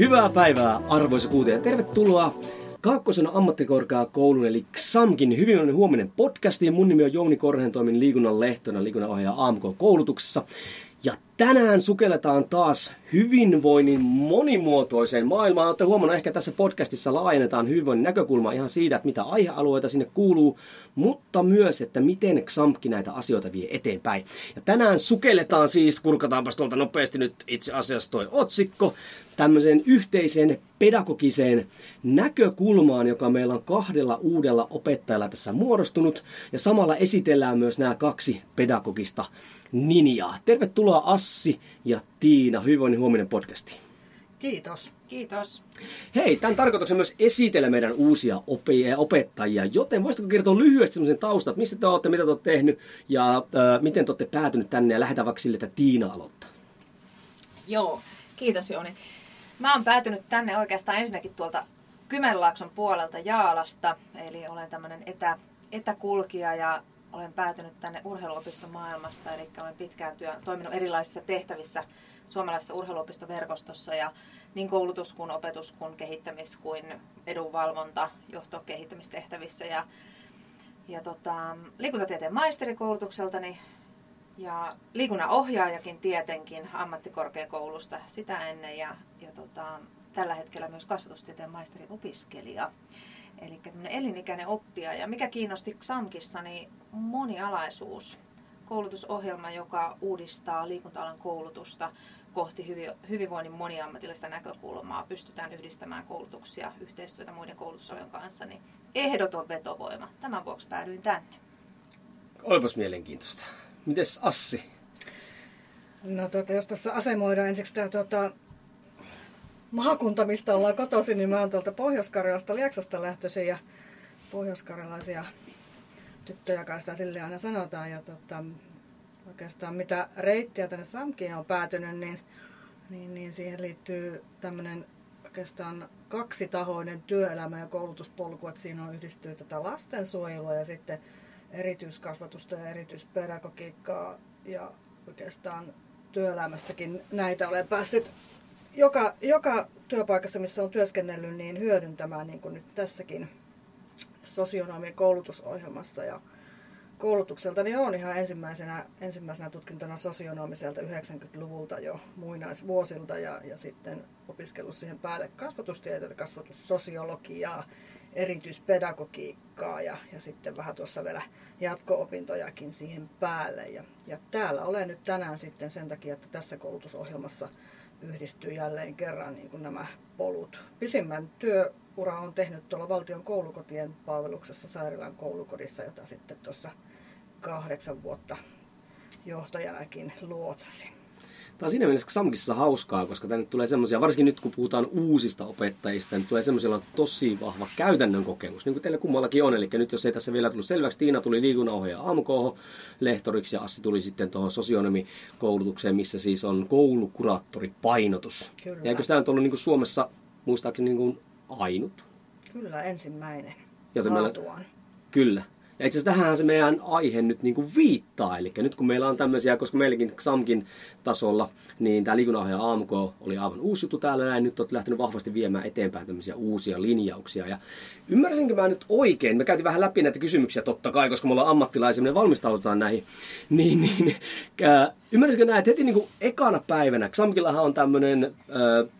Hyvää päivää, arvoisa kuuntelijat. Tervetuloa Kaakkosen ammattikorkeakoulun eli XAMKin hyvinvoinnin huominen podcastiin. Mun nimi on Jouni Korhen, toimin liikunnan lehtona liikunnanohjaaja AMK-koulutuksessa. Ja tänään sukelletaan taas hyvinvoinnin monimuotoiseen maailmaan. Olette huomannut, ehkä tässä podcastissa laajennetaan hyvinvoinnin näkökulmaa ihan siitä, että mitä aihealueita sinne kuuluu, mutta myös, että miten XAMPKI näitä asioita vie eteenpäin. Ja tänään sukelletaan siis, kurkataanpas tuolta nopeasti nyt itse asiassa toi otsikko, tämmöiseen yhteiseen pedagogiseen näkökulmaan, joka meillä on kahdella uudella opettajalla tässä muodostunut. Ja samalla esitellään myös nämä kaksi pedagogista ninjaa. Tervetuloa Assi ja Tiina Hyvinvoinnin huominen podcastiin. Kiitos. Kiitos. Hei, tämän tarkoituksen myös esitellä meidän uusia opettajia, joten voisitko kertoa lyhyesti sellaisen taustat, mistä te olette, mitä te olette tehnyt ja äh, miten te olette päätynyt tänne ja lähdetään vaikka sille, että Tiina aloittaa. Joo, kiitos Jouni. Mä oon päätynyt tänne oikeastaan ensinnäkin tuolta Kymenlaakson puolelta Jaalasta, eli olen tämmöinen etä, etäkulkija ja olen päätynyt tänne urheiluopiston maailmasta, eli olen pitkään työ, toiminut erilaisissa tehtävissä suomalaisessa urheiluopistoverkostossa ja niin koulutus kuin opetus kuin kehittämis kuin edunvalvonta, johtokehittämistehtävissä ja, ja tota, liikuntatieteen maisterikoulutukseltani ja liikunnan ohjaajakin tietenkin ammattikorkeakoulusta sitä ennen ja, ja tota, tällä hetkellä myös kasvatustieteen maisteriopiskelija. Eli elinikäinen oppija. Ja mikä kiinnosti XAMKissa, niin monialaisuus. Koulutusohjelma, joka uudistaa liikunta-alan koulutusta kohti hyvinvoinnin moniammatillista näkökulmaa. Pystytään yhdistämään koulutuksia, yhteistyötä muiden koulutusalojen kanssa. Niin ehdoton vetovoima. Tämän vuoksi päädyin tänne. Olipas mielenkiintoista. Mites Assi? No tuota, jos tässä asemoidaan ensiksi tämä tuota, maakunta, mistä ollaan kotoisin, niin mä oon tuolta Pohjois-Karjalasta, Lieksasta lähtöisin ja pohjoiskarjalaisia tyttöjä kanssa sille aina sanotaan. Ja tota, oikeastaan mitä reittiä tänne Samkiin on päätynyt, niin, niin, niin siihen liittyy tämmöinen oikeastaan kaksitahoinen työelämä ja koulutuspolku, että siinä on yhdistyy tätä lastensuojelua ja sitten erityiskasvatusta ja erityispedagogiikkaa ja oikeastaan työelämässäkin näitä olen päässyt joka, joka työpaikassa, missä on työskennellyt, niin hyödyntämään niin kuin nyt tässäkin sosionomien koulutusohjelmassa. Ja koulutukselta niin on ihan ensimmäisenä, ensimmäisenä tutkintona sosionomiselta 90-luvulta jo muinaisvuosilta ja, ja sitten opiskellut siihen päälle kasvatustieteitä, kasvatussosiologiaa, erityispedagogiikkaa ja, ja sitten vähän tuossa vielä jatko-opintojakin siihen päälle. Ja, ja täällä olen nyt tänään sitten sen takia, että tässä koulutusohjelmassa – yhdistyy jälleen kerran niin kuin nämä polut. Pisimmän työura on tehnyt tuolla valtion koulukotien palveluksessa Säärilän koulukodissa, jota sitten tuossa kahdeksan vuotta johtajanakin luotsasin. Tämä on siinä mielessä Samkissa hauskaa, koska tänne tulee semmoisia, varsinkin nyt kun puhutaan uusista opettajista, niin tulee semmoisella tosi vahva käytännön kokemus, niin kuin teillä kummallakin on. Eli nyt jos ei tässä vielä tullut selväksi, Tiina tuli liikunnanohjaaja AMK lehtoriksi ja Assi tuli sitten tuohon sosionomikoulutukseen, missä siis on koulukuraattoripainotus. Kyllä. Ja eikö tämä nyt ollut niin kuin Suomessa muistaakseni niin kuin ainut? Kyllä, ensimmäinen. Joten meillä, kyllä. Ja itse asiassa tähän se meidän aihe nyt niin kuin viittaa. Eli nyt kun meillä on tämmöisiä, koska meilläkin XAMKin tasolla, niin tämä liikunnanohjaaja AMK oli aivan uusi juttu täällä näin. Nyt olet lähtenyt vahvasti viemään eteenpäin tämmöisiä uusia linjauksia. Ja ymmärsinkö mä nyt oikein? Me käytiin vähän läpi näitä kysymyksiä totta kai, koska me ollaan ammattilaisia, me valmistaudutaan näihin. Niin, niin, äh, ymmärsinkö näin, että heti niin kuin ekana päivänä, XAMKillahan on tämmöinen äh,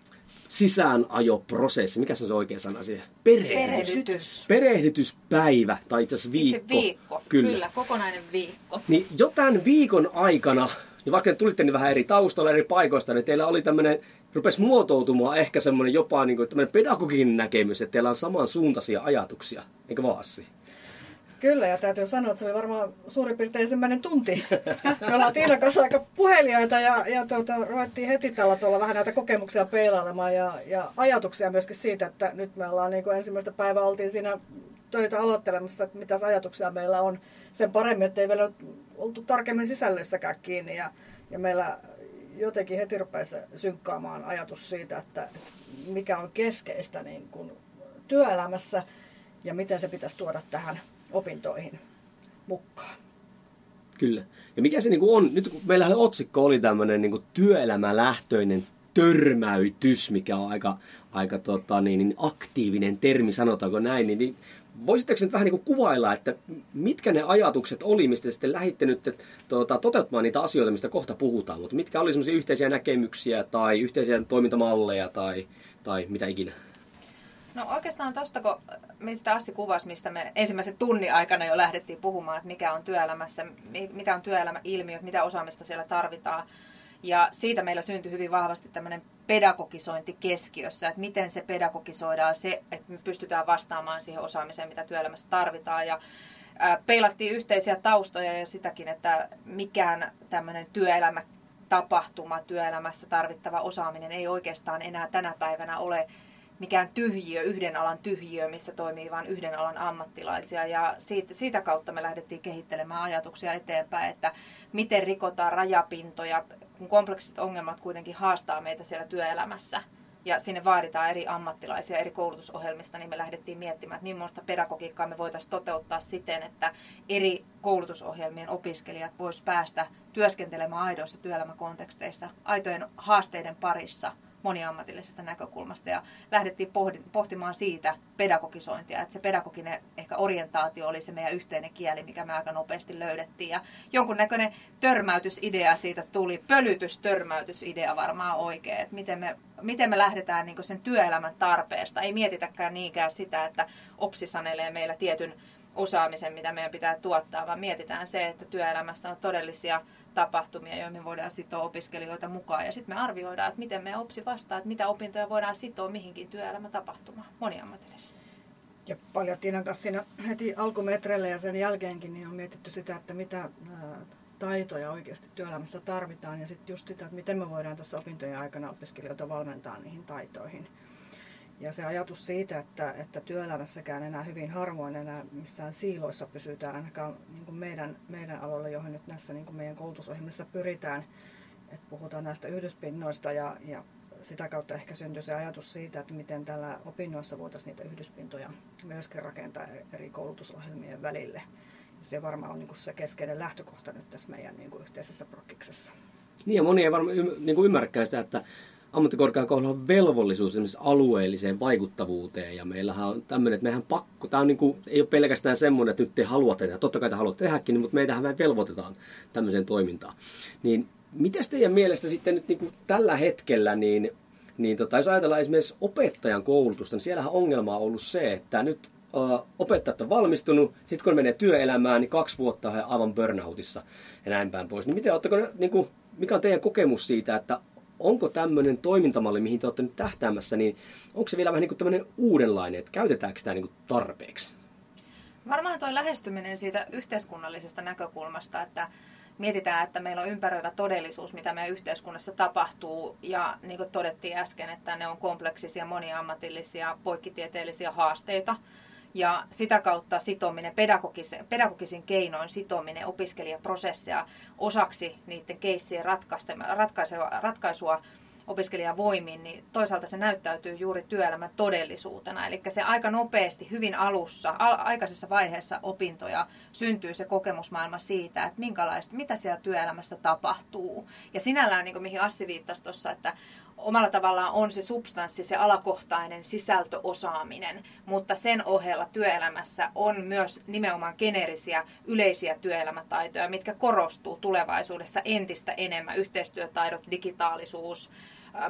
sisäänajoprosessi. Mikä se on se oikea sana siihen? Perehdytys. Perehdytys. Perehdytyspäivä, tai itse asiassa viikko. Itse viikko, kyllä. kyllä, kokonainen viikko. Niin jo tämän viikon aikana, niin vaikka tulitte niin vähän eri taustalla, eri paikoista, niin teillä oli tämmöinen, rupesi muotoutumaan ehkä semmoinen jopa niin kuin, pedagoginen näkemys, että teillä on samansuuntaisia ajatuksia, eikö vaan Kyllä, ja täytyy sanoa, että se oli varmaan suurin piirtein ensimmäinen tunti. Me ollaan Tiinan kanssa aika puhelijoita ja, ja tuota, ruvettiin heti tällä tuolla vähän näitä kokemuksia peilailemaan ja, ja ajatuksia myöskin siitä, että nyt me ollaan niin kuin ensimmäistä päivää oltiin siinä töitä aloittelemassa, että mitä ajatuksia meillä on. Sen paremmin, että ei vielä oltu tarkemmin sisällössäkään kiinni ja, ja meillä jotenkin heti rupesi synkkaamaan ajatus siitä, että mikä on keskeistä niin kuin työelämässä ja miten se pitäisi tuoda tähän opintoihin mukaan. Kyllä. Ja mikä se niin kuin on, nyt kun meillähän otsikko oli tämmöinen niin kuin työelämälähtöinen törmäytys, mikä on aika, aika tota, niin, niin aktiivinen termi, sanotaanko näin, niin, niin voisitteko nyt vähän niin kuvailla, että mitkä ne ajatukset oli, mistä sitten lähditte nyt tuota, toteuttamaan niitä asioita, mistä kohta puhutaan, mutta mitkä oli semmoisia yhteisiä näkemyksiä tai yhteisiä toimintamalleja tai, tai mitä ikinä? No oikeastaan tuosta, kun mistä Assi kuvasi, mistä me ensimmäisen tunnin aikana jo lähdettiin puhumaan, että mikä on työelämässä, mitä on työelämäilmiöt, mitä osaamista siellä tarvitaan. Ja siitä meillä syntyi hyvin vahvasti tämmöinen pedagogisointi keskiössä, että miten se pedagogisoidaan, se, että me pystytään vastaamaan siihen osaamiseen, mitä työelämässä tarvitaan. Ja peilattiin yhteisiä taustoja ja sitäkin, että mikään tämmöinen työelämä tapahtuma työelämässä tarvittava osaaminen ei oikeastaan enää tänä päivänä ole mikään tyhjiö, yhden alan tyhjiö, missä toimii vain yhden alan ammattilaisia. Ja siitä, siitä kautta me lähdettiin kehittelemään ajatuksia eteenpäin, että miten rikotaan rajapintoja, kun kompleksiset ongelmat kuitenkin haastaa meitä siellä työelämässä. Ja sinne vaaditaan eri ammattilaisia eri koulutusohjelmista, niin me lähdettiin miettimään, että millaista pedagogiikkaa me voitaisiin toteuttaa siten, että eri koulutusohjelmien opiskelijat voisivat päästä työskentelemään aidoissa työelämäkonteksteissa, aitojen haasteiden parissa – moniammatillisesta näkökulmasta ja lähdettiin pohtimaan siitä pedagogisointia, että se pedagoginen ehkä orientaatio oli se meidän yhteinen kieli, mikä me aika nopeasti löydettiin. Ja jonkunnäköinen törmäytysidea siitä tuli, pölytystörmäytysidea varmaan oikein, että miten me, miten me lähdetään niin sen työelämän tarpeesta, ei mietitäkään niinkään sitä, että OPSI sanelee meillä tietyn osaamisen, mitä meidän pitää tuottaa, vaan mietitään se, että työelämässä on todellisia tapahtumia, joihin voidaan sitoa opiskelijoita mukaan. Ja sitten me arvioidaan, että miten me OPSI vastaa, että mitä opintoja voidaan sitoa mihinkin työelämätapahtumaan moniammatillisesti. Ja paljon Tiinan kanssa siinä heti alkumetreille ja sen jälkeenkin niin on mietitty sitä, että mitä taitoja oikeasti työelämässä tarvitaan ja sitten just sitä, että miten me voidaan tässä opintojen aikana opiskelijoita valmentaa niihin taitoihin. Ja se ajatus siitä, että, että työelämässäkään enää hyvin harvoin enää missään siiloissa pysytään, ainakaan niin meidän, meidän aloilla, johon nyt näissä niin meidän koulutusohjelmissa pyritään, että puhutaan näistä yhdyspinnoista ja, ja sitä kautta ehkä syntyy se ajatus siitä, että miten tällä opinnoissa voitaisiin niitä yhdyspintoja myöskin rakentaa eri koulutusohjelmien välille. Se varmaan on niin se keskeinen lähtökohta nyt tässä meidän niin yhteisessä prokiksessa. Niin ja moni ei varmaan niin ymmärräkään sitä, että ammattikorkeakoululla on velvollisuus esimerkiksi alueelliseen vaikuttavuuteen ja meillähän on tämmöinen, että mehän pakko, tämä on niin kuin, ei ole pelkästään semmoinen, että nyt te haluatte tehdä, totta kai te haluatte tehdäkin, mutta meitähän me velvoitetaan tämmöiseen toimintaan. Niin miten teidän mielestä sitten nyt niin kuin tällä hetkellä, niin, niin tota, jos ajatellaan esimerkiksi opettajan koulutusta, niin siellähän ongelma on ollut se, että nyt opettajat on valmistunut, sitten kun menee työelämään, niin kaksi vuotta on aivan burnoutissa ja näin päin pois. Niin miten, oletteko, niin kuin, mikä on teidän kokemus siitä, että onko tämmöinen toimintamalli, mihin te olette nyt tähtäämässä, niin onko se vielä vähän niin kuin tämmöinen uudenlainen, että käytetäänkö sitä niin kuin tarpeeksi? Varmaan tuo lähestyminen siitä yhteiskunnallisesta näkökulmasta, että mietitään, että meillä on ympäröivä todellisuus, mitä meidän yhteiskunnassa tapahtuu, ja niin kuin todettiin äsken, että ne on kompleksisia, moniammatillisia, poikkitieteellisiä haasteita, ja sitä kautta sitominen, pedagogisin, pedagogisin keinoin sitominen opiskelijaprosessia osaksi niiden keissien ratkaisua, ratkaisua opiskelijavoimiin, niin toisaalta se näyttäytyy juuri työelämän todellisuutena. Eli se aika nopeasti, hyvin alussa, aikaisessa vaiheessa opintoja syntyy se kokemusmaailma siitä, että minkälaista, mitä siellä työelämässä tapahtuu. Ja sinällään, niin kuin mihin Assi viittasi tuossa, että omalla tavallaan on se substanssi, se alakohtainen sisältöosaaminen, mutta sen ohella työelämässä on myös nimenomaan geneerisiä yleisiä työelämätaitoja, mitkä korostuu tulevaisuudessa entistä enemmän. Yhteistyötaidot, digitaalisuus,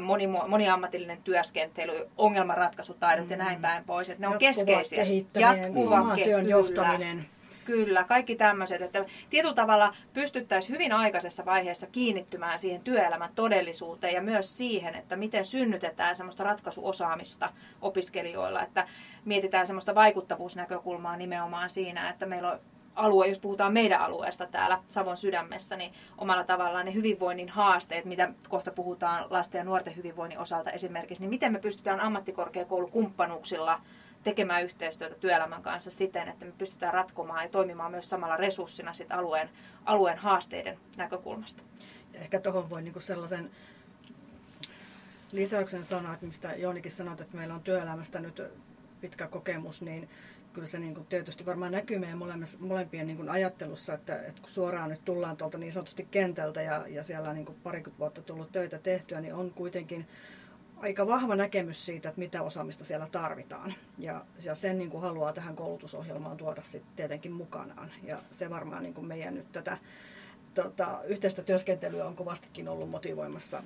moni, moniammatillinen työskentely, ongelmanratkaisutaidot mm. ja näin päin pois. Että ne on Jatkuva keskeisiä. Jatkuva työn johtaminen. Kyllä, kaikki tämmöiset, että tietyllä tavalla pystyttäisiin hyvin aikaisessa vaiheessa kiinnittymään siihen työelämän todellisuuteen ja myös siihen, että miten synnytetään semmoista ratkaisuosaamista opiskelijoilla, että mietitään semmoista vaikuttavuusnäkökulmaa nimenomaan siinä, että meillä on alue, jos puhutaan meidän alueesta täällä Savon sydämessä, niin omalla tavallaan ne hyvinvoinnin haasteet, mitä kohta puhutaan lasten ja nuorten hyvinvoinnin osalta esimerkiksi, niin miten me pystytään ammattikorkeakoulukumppanuuksilla tekemään yhteistyötä työelämän kanssa siten, että me pystytään ratkomaan ja toimimaan myös samalla resurssina sit alueen, alueen haasteiden näkökulmasta. Ja ehkä tuohon voi niinku sellaisen lisäyksen sanoa, että mistä Joonikin sanoi, että meillä on työelämästä nyt pitkä kokemus, niin kyllä se niin kuin tietysti varmaan näkyy meidän molempien niin kuin ajattelussa, että, että kun suoraan nyt tullaan tuolta niin sanotusti kentältä ja, ja siellä on niin parikymmentä vuotta tullut töitä tehtyä, niin on kuitenkin aika vahva näkemys siitä, että mitä osaamista siellä tarvitaan. Ja, ja sen niin kuin haluaa tähän koulutusohjelmaan tuoda sitten tietenkin mukanaan. Ja se varmaan niin kuin meidän nyt tätä tota, yhteistä työskentelyä on kovastikin ollut motivoimassa.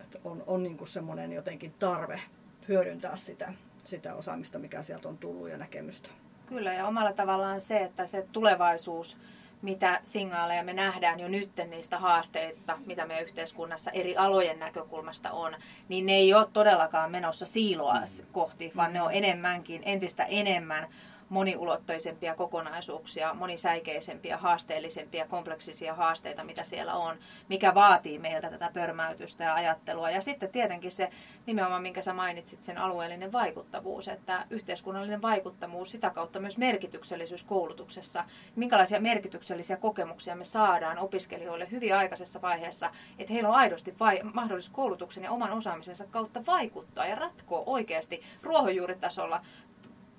Että on on niin kuin semmoinen jotenkin tarve hyödyntää sitä sitä osaamista, mikä sieltä on tullut ja näkemystä. Kyllä, ja omalla tavallaan se, että se tulevaisuus, mitä signaaleja me nähdään jo nyt niistä haasteista, mitä meidän yhteiskunnassa eri alojen näkökulmasta on, niin ne ei ole todellakaan menossa siiloa kohti, vaan ne on enemmänkin, entistä enemmän moniulotteisempia kokonaisuuksia, monisäikeisempiä, haasteellisempia, kompleksisia haasteita, mitä siellä on, mikä vaatii meiltä tätä törmäytystä ja ajattelua. Ja sitten tietenkin se nimenomaan, minkä sä mainitsit, sen alueellinen vaikuttavuus, että yhteiskunnallinen vaikuttavuus, sitä kautta myös merkityksellisyys koulutuksessa, minkälaisia merkityksellisiä kokemuksia me saadaan opiskelijoille hyvin aikaisessa vaiheessa, että heillä on aidosti vai- mahdollisuus koulutuksen ja oman osaamisensa kautta vaikuttaa ja ratkoa oikeasti ruohonjuuritasolla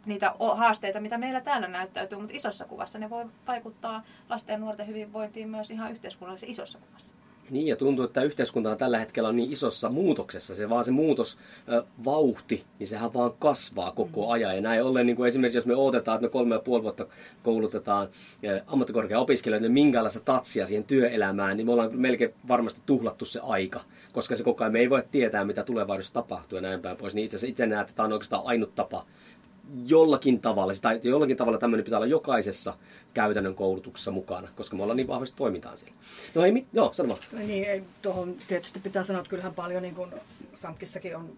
niitä haasteita, mitä meillä täällä näyttäytyy, mutta isossa kuvassa ne voi vaikuttaa lasten ja nuorten hyvinvointiin myös ihan yhteiskunnallisessa isossa kuvassa. Niin, ja tuntuu, että yhteiskunta on tällä hetkellä on niin isossa muutoksessa. Se vaan se muutos, vauhti, niin sehän vaan kasvaa koko mm. ajan. Ja näin ollen, niin kuin esimerkiksi jos me odotetaan, että me kolme ja puoli vuotta koulutetaan ammattikorkea-opiskelijoille niin minkälaista tatsia siihen työelämään, niin me ollaan melkein varmasti tuhlattu se aika. Koska se koko ajan me ei voi tietää, mitä tulevaisuudessa tapahtuu ja näin päin pois. Niin itse asiassa itse näet, että tämä on oikeastaan ainut tapa jollakin tavalla, tai jollakin tavalla tämmöinen pitää olla jokaisessa käytännön koulutuksessa mukana, koska me ollaan niin vahvasti toimitaan siellä. No ei, mit, joo, sano vaan. Niin, ei, tuohon tietysti pitää sanoa, että kyllähän paljon niin kuin Samkissakin on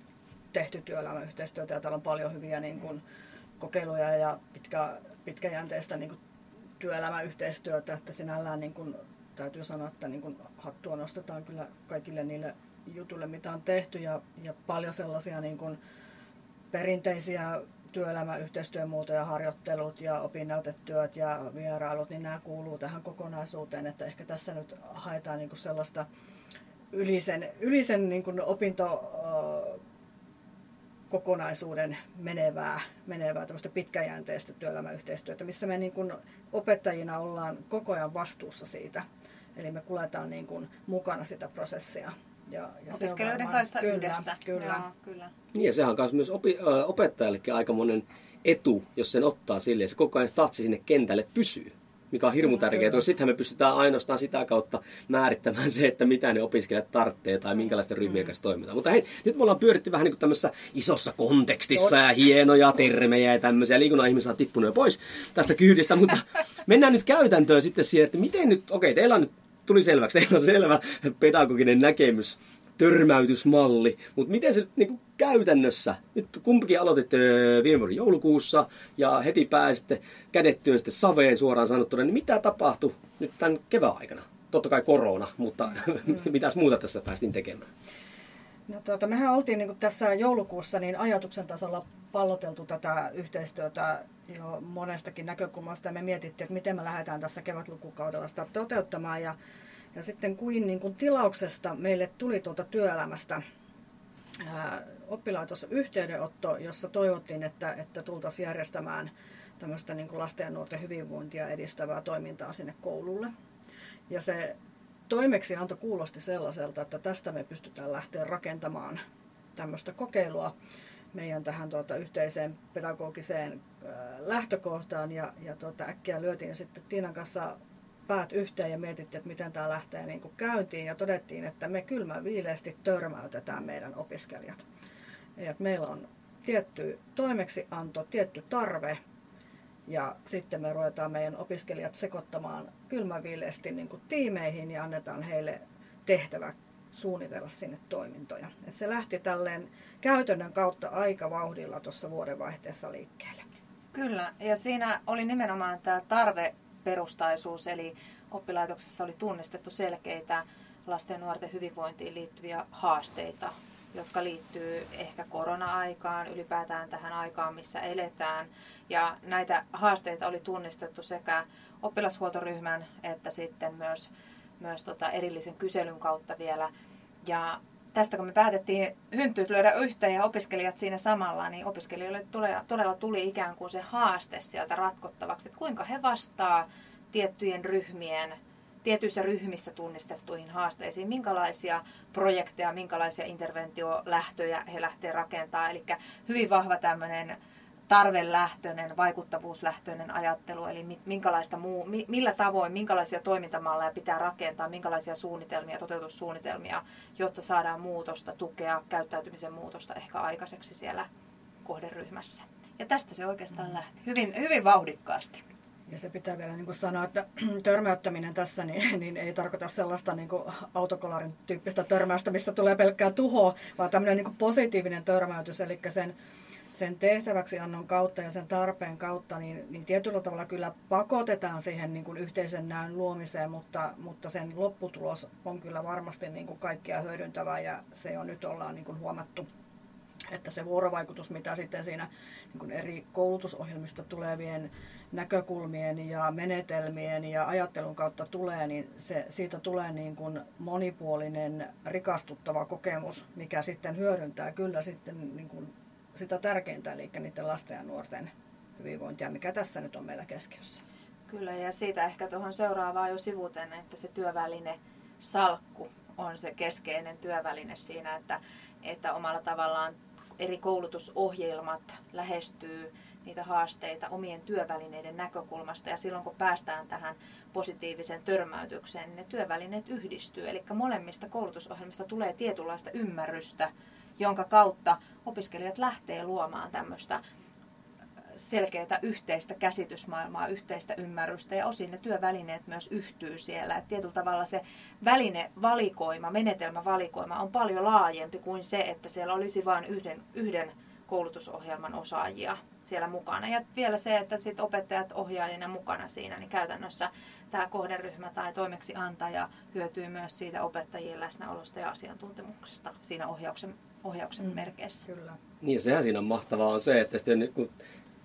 tehty työelämäyhteistyötä ja täällä on paljon hyviä niin kuin, kokeiluja ja pitkä, pitkäjänteistä niin kuin, työelämäyhteistyötä, että sinällään niin kuin, täytyy sanoa, että niin kuin, hattua nostetaan kyllä kaikille niille jutuille, mitä on tehty ja, ja paljon sellaisia niin kuin, perinteisiä työelämäyhteistyömuotoja, harjoittelut ja opinnäytetyöt ja vierailut, niin nämä kuuluu tähän kokonaisuuteen, että ehkä tässä nyt haetaan niin kuin sellaista ylisen, ylisen niin kuin opinto kokonaisuuden menevää, menevää pitkäjänteistä työelämäyhteistyötä, missä me niin kuin opettajina ollaan koko ajan vastuussa siitä. Eli me kuljetaan niin kuin mukana sitä prosessia. Ja, ja Opiskelijoiden kanssa kyllä, yhdessä. Kyllä. Joo, kyllä. Niin ja sehän on myös opi, ö, opettajallekin aikamoinen etu, jos sen ottaa sille, se koko ajan statsi sinne kentälle pysyy mikä on hirmu tärkeää. Sittenhän me pystytään ainoastaan sitä kautta määrittämään se, että mitä ne opiskelijat tarvitsee tai minkälaisten ryhmien kanssa toimitaan. Mutta hei, nyt me ollaan pyöritty vähän niin kuin tämmöisessä isossa kontekstissa ja hienoja termejä ja tämmöisiä. Liikunnan ihmisiä on tippunut jo pois tästä kyydistä, mutta mennään nyt käytäntöön sitten siihen, että miten nyt, okei, teillä on nyt tuli selväksi, teillä on selvä pedagoginen näkemys, törmäytysmalli, mutta miten se niin kuin käytännössä, nyt kumpikin aloititte viime vuoden joulukuussa ja heti pääsitte kädettyön sitten saveen suoraan sanottuna, niin mitä tapahtui nyt tämän kevään aikana? Totta kai korona, mutta mm. mitäs muuta tässä päästiin tekemään? No tuota, mehän oltiin niin tässä joulukuussa niin ajatuksen tasolla palloteltu tätä yhteistyötä jo monestakin näkökulmasta ja me mietittiin, että miten me lähdetään tässä kevätlukukaudella sitä toteuttamaan ja, ja sitten kuin, niin kuin tilauksesta meille tuli tuolta työelämästä ää, oppilaitos yhteydenotto, jossa toivottiin, että, että tultaisiin järjestämään tämmöistä niin kuin lasten ja nuorten hyvinvointia edistävää toimintaa sinne koululle. Ja se toimeksianto kuulosti sellaiselta, että tästä me pystytään lähteä rakentamaan tämmöistä kokeilua meidän tähän tuota, yhteiseen pedagogiseen lähtökohtaan ja, ja tuota, äkkiä lyötiin sitten Tiinan kanssa päät yhteen ja mietittiin, että miten tämä lähtee niin kuin käyntiin ja todettiin, että me kylmä viileästi törmäytetään meidän opiskelijat. Ja että meillä on tietty toimeksianto, tietty tarve Ja sitten me ruvetaan meidän opiskelijat sekoittamaan kylmäviileesti niin kuin tiimeihin ja annetaan heille tehtävä suunnitella sinne toimintoja. Et se lähti tälleen käytännön kautta aika vauhdilla tuossa vuodenvaihteessa liikkeelle. Kyllä, ja siinä oli nimenomaan tämä tarveperustaisuus, eli oppilaitoksessa oli tunnistettu selkeitä lasten ja nuorten hyvinvointiin liittyviä haasteita, jotka liittyy ehkä korona-aikaan, ylipäätään tähän aikaan, missä eletään. Ja näitä haasteita oli tunnistettu sekä oppilashuoltoryhmän että sitten myös, myös tota erillisen kyselyn kautta vielä. Ja tästä kun me päätettiin hynttyyt lyödä yhteen ja opiskelijat siinä samalla, niin opiskelijoille todella tuli ikään kuin se haaste sieltä ratkottavaksi, että kuinka he vastaa tiettyjen ryhmien, tietyissä ryhmissä tunnistettuihin haasteisiin, minkälaisia projekteja, minkälaisia interventiolähtöjä he lähtee rakentamaan. Eli hyvin vahva tämmöinen tarvelähtöinen, vaikuttavuuslähtöinen ajattelu, eli minkälaista muu, millä tavoin, minkälaisia toimintamalleja pitää rakentaa, minkälaisia suunnitelmia, toteutussuunnitelmia, jotta saadaan muutosta, tukea, käyttäytymisen muutosta ehkä aikaiseksi siellä kohderyhmässä. Ja tästä se oikeastaan lähti, hyvin, hyvin vauhdikkaasti. Ja se pitää vielä niin kuin sanoa, että törmäyttäminen tässä niin, niin ei tarkoita sellaista niin kuin autokolarin tyyppistä törmäystä, mistä tulee pelkkää tuhoa, vaan tämmöinen niin kuin positiivinen törmäytys, eli sen sen tehtäväksi annon kautta ja sen tarpeen kautta, niin, niin tietyllä tavalla kyllä pakotetaan siihen niin kuin yhteisen näön luomiseen, mutta, mutta sen lopputulos on kyllä varmasti niin kuin kaikkia hyödyntävää ja se on nyt ollaan niin kuin huomattu, että se vuorovaikutus, mitä sitten siinä niin eri koulutusohjelmista tulevien näkökulmien ja menetelmien ja ajattelun kautta tulee, niin se, siitä tulee niin kuin monipuolinen, rikastuttava kokemus, mikä sitten hyödyntää kyllä sitten niin kuin sitä tärkeintä, eli niiden lasten ja nuorten hyvinvointia, mikä tässä nyt on meillä keskiössä. Kyllä, ja siitä ehkä tuohon seuraavaan jo sivuten, että se työväline salkku on se keskeinen työväline siinä, että, että omalla tavallaan eri koulutusohjelmat lähestyy niitä haasteita omien työvälineiden näkökulmasta. Ja silloin kun päästään tähän positiiviseen törmäytykseen, niin ne työvälineet yhdistyy. Eli molemmista koulutusohjelmista tulee tietynlaista ymmärrystä jonka kautta opiskelijat lähtee luomaan tämmöistä selkeää yhteistä käsitysmaailmaa, yhteistä ymmärrystä ja osin ne työvälineet myös yhtyy siellä. Et tietyllä tavalla se välinevalikoima, menetelmävalikoima on paljon laajempi kuin se, että siellä olisi vain yhden, yhden koulutusohjelman osaajia siellä mukana. Ja vielä se, että sit opettajat ohjaajina mukana siinä, niin käytännössä tämä kohderyhmä tai toimeksiantaja hyötyy myös siitä opettajien läsnäolosta ja asiantuntemuksesta siinä ohjauksen ohjauksen mm, merkeissä. Kyllä. Niin, sehän siinä on mahtavaa on se, että sitten kun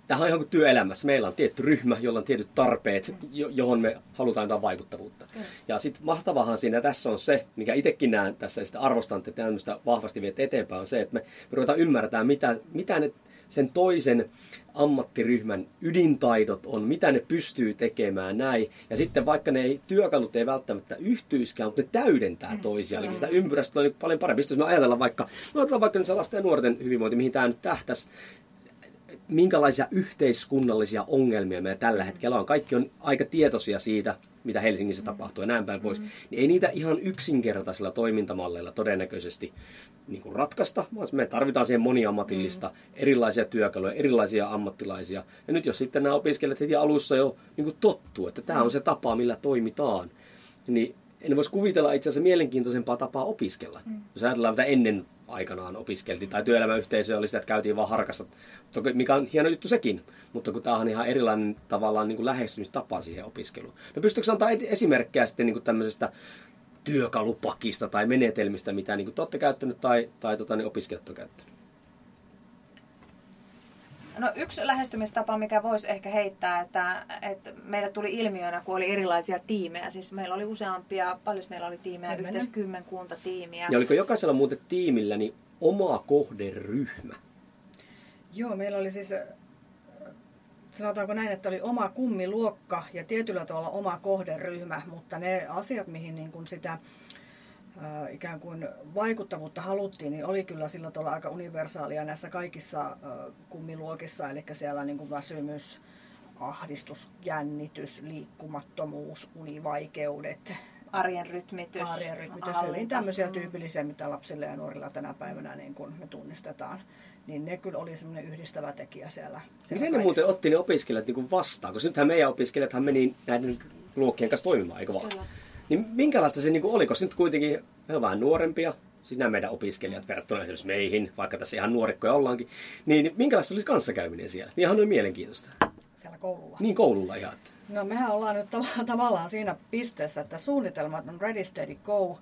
Tämähän on ihan kuin työelämässä. Meillä on tietty ryhmä, jolla on tietyt tarpeet, johon me halutaan jotain vaikuttavuutta. Kyllä. Ja sitten mahtavahan siinä tässä on se, mikä itsekin näen tässä, ja sitä arvostan, että tämmöistä vahvasti viet eteenpäin, on se, että me, me ruvetaan ymmärtämään, mitä, mitä ne sen toisen ammattiryhmän ydintaidot on, mitä ne pystyy tekemään näin. Ja sitten vaikka ne ei, työkalut ei välttämättä yhtyiskään, mutta ne täydentää mm. toisiaan. Eli sitä ympyrästä on paljon parempi. Jos me ajatellaan vaikka, me ajatellaan vaikka nyt se lasten ja nuorten hyvinvointi, mihin tämä nyt tähtäisi, minkälaisia yhteiskunnallisia ongelmia meillä tällä hetkellä on. Kaikki on aika tietoisia siitä, mitä Helsingissä mm. tapahtuu ja näin päin pois. Mm. Niin ei niitä ihan yksinkertaisilla toimintamalleilla todennäköisesti niin kuin ratkaista, vaan me tarvitaan siihen moniammatillista, mm. erilaisia työkaluja, erilaisia ammattilaisia. Ja nyt jos sitten nämä opiskelijat heti alussa jo niin kuin tottuu, että tämä on se tapa, millä toimitaan, niin en voisi kuvitella itse asiassa mielenkiintoisempaa tapaa opiskella. Mm. Jos ajatellaan, mitä ennen aikanaan opiskeltiin, tai työelämäyhteisö oli sitä, että käytiin vaan harkassa, mikä on hieno juttu sekin, mutta kun tämä on ihan erilainen tavallaan niin kuin lähestymistapa siihen opiskeluun. No pystytkö antaa esimerkkejä sitten niin kuin tämmöisestä työkalupakista tai menetelmistä, mitä niin kuin te olette käyttänyt tai, tai tota, niin opiskelijat on käyttänyt? No yksi lähestymistapa, mikä voisi ehkä heittää, että, että meille tuli ilmiönä, kun oli erilaisia tiimejä. Siis meillä oli useampia, paljon meillä oli tiimejä, Kymmenen. yhteensä kymmenkunta tiimiä. Ja oliko jokaisella muuten tiimillä niin oma kohderyhmä? Joo, meillä oli siis, sanotaanko näin, että oli oma kummiluokka ja tietyllä tavalla oma kohderyhmä, mutta ne asiat, mihin niin kuin sitä ikään kuin vaikuttavuutta haluttiin, niin oli kyllä sillä tavalla aika universaalia näissä kaikissa kummiluokissa, eli siellä niin kuin väsymys, ahdistus, jännitys, liikkumattomuus, univaikeudet, arjen rytmitys, arjen rytmitys hyvin tämmöisiä mm. tyypillisiä, mitä lapsille ja nuorilla tänä päivänä niin kuin me tunnistetaan. niin ne kyllä oli semmoinen yhdistävä tekijä siellä. siellä Miten ne muuten otti ne opiskelijat niin vastaan? Koska nythän meidän opiskelijathan meni näiden luokkien kanssa toimimaan, eikö vaan? Kyllä. Niin minkälaista se niin kuin oli, koska nyt kuitenkin he ovat vähän nuorempia, siis nämä meidän opiskelijat verrattuna esimerkiksi meihin, vaikka tässä ihan nuorikkoja ollaankin, niin minkälaista olisi kanssakäyminen siellä? Niin ihan noin mielenkiintoista. siellä koululla. Niin koululla ihan. No mehän ollaan nyt tav- tavallaan siinä pisteessä, että suunnitelmat on ready, steady, go.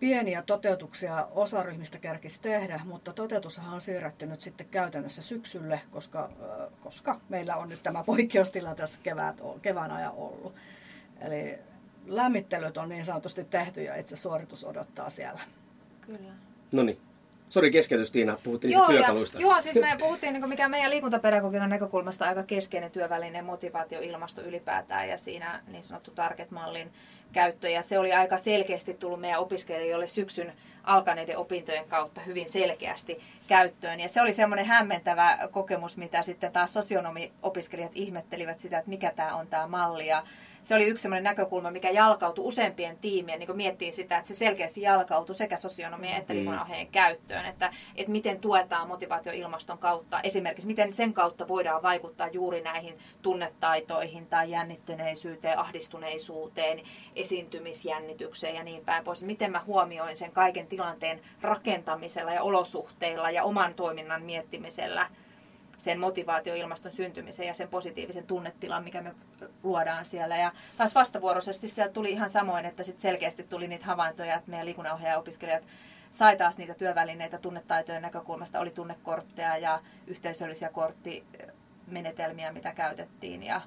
Pieniä toteutuksia osaryhmistä kerkisi tehdä, mutta toteutushan on siirretty nyt sitten käytännössä syksylle, koska, ö, koska meillä on nyt tämä poikkeustila tässä kevät, kevään ajan ollut. Eli lämmittelyt on niin sanotusti tehty ja itse suoritus odottaa siellä. Kyllä. No niin. Sori keskeytys Tiina, puhuttiin Joo, niistä ja, työkaluista. joo, siis me puhuttiin, niin mikä meidän liikuntapedagogiikan näkökulmasta aika keskeinen työväline, motivaatioilmasto ylipäätään ja siinä niin sanottu target-mallin käyttö. Ja se oli aika selkeästi tullut meidän opiskelijoille syksyn alkaneiden opintojen kautta hyvin selkeästi käyttöön. Ja se oli semmoinen hämmentävä kokemus, mitä sitten taas sosionomiopiskelijat ihmettelivät sitä, että mikä tämä on tämä malli. Ja se oli yksi semmoinen näkökulma, mikä jalkautui useampien tiimien, niin miettii sitä, että se selkeästi jalkautui sekä sosionomien että liikunnanohjeen käyttöön, että, että miten tuetaan motivaatioilmaston kautta, esimerkiksi miten sen kautta voidaan vaikuttaa juuri näihin tunnetaitoihin tai jännittyneisyyteen, ahdistuneisuuteen, esiintymisjännitykseen ja niin päin pois. Miten mä huomioin sen kaiken tilanteen rakentamisella ja olosuhteilla ja oman toiminnan miettimisellä sen motivaatioilmaston syntymisen ja sen positiivisen tunnetilan, mikä me luodaan siellä. Ja taas vastavuoroisesti sieltä tuli ihan samoin, että sit selkeästi tuli niitä havaintoja, että meidän liikunnanohjaaja-opiskelijat sai taas niitä työvälineitä tunnetaitojen näkökulmasta, oli tunnekortteja ja yhteisöllisiä korttimenetelmiä, mitä käytettiin. Ja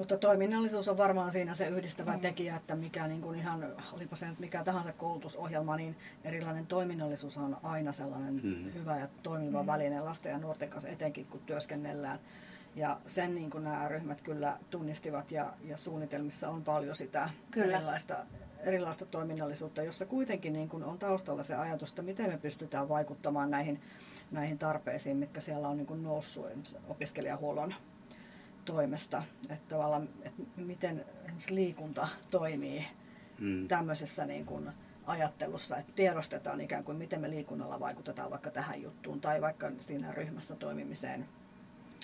Mutta toiminnallisuus on varmaan siinä se yhdistävä mm. tekijä, että mikä niin kuin ihan, olipa se nyt mikä tahansa koulutusohjelma, niin erilainen toiminnallisuus on aina sellainen mm. hyvä ja toimiva mm. väline lasten ja nuorten kanssa, etenkin kun työskennellään. Ja sen niin kuin nämä ryhmät kyllä tunnistivat ja, ja suunnitelmissa on paljon sitä Kyllä. erilaista, erilaista toiminnallisuutta, jossa kuitenkin niin kuin on taustalla se ajatus, että miten me pystytään vaikuttamaan näihin, näihin tarpeisiin, mitkä siellä on niin kuin noussut opiskelijahuollon toimesta, että tavallaan, että miten liikunta toimii Mm. tämmöisessä niin kuin ajattelussa, että tiedostetaan ikään kuin, miten me liikunnalla vaikutetaan vaikka tähän juttuun tai vaikka siinä ryhmässä toimimiseen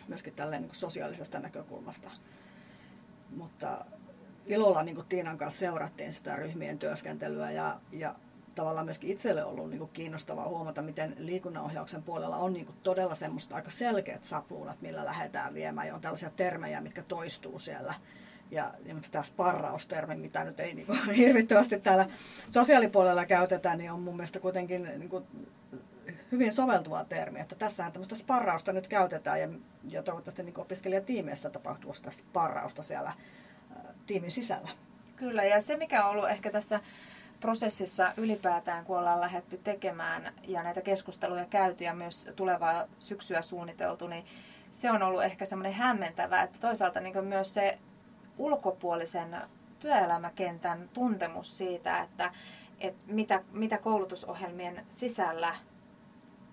myöskin tälleen niin kuin sosiaalisesta näkökulmasta. Mutta ilolla niin kuin Tiinan kanssa seurattiin sitä ryhmien työskentelyä ja, ja tavallaan myöskin itselle ollut niin kuin kiinnostavaa huomata, miten liikunnanohjauksen puolella on niin kuin todella semmoista aika selkeät sapluunat, millä lähdetään viemään ja on tällaisia termejä, mitkä toistuu siellä. Ja esimerkiksi tämä sparraustermi, mitä nyt ei niin kuin, hirvittävästi täällä sosiaalipuolella käytetään, niin on mun mielestä kuitenkin niin kuin, hyvin soveltuva termi, että tässähän tämmöistä sparrausta nyt käytetään ja, ja toivottavasti niin opiskelijatiimeissä tapahtuu sitä sparrausta siellä ä, tiimin sisällä. Kyllä, ja se mikä on ollut ehkä tässä prosessissa ylipäätään, kun ollaan lähdetty tekemään ja näitä keskusteluja käyty ja myös tulevaa syksyä suunniteltu, niin se on ollut ehkä semmoinen hämmentävä, että toisaalta niin myös se ulkopuolisen työelämäkentän tuntemus siitä, että, että mitä, mitä koulutusohjelmien sisällä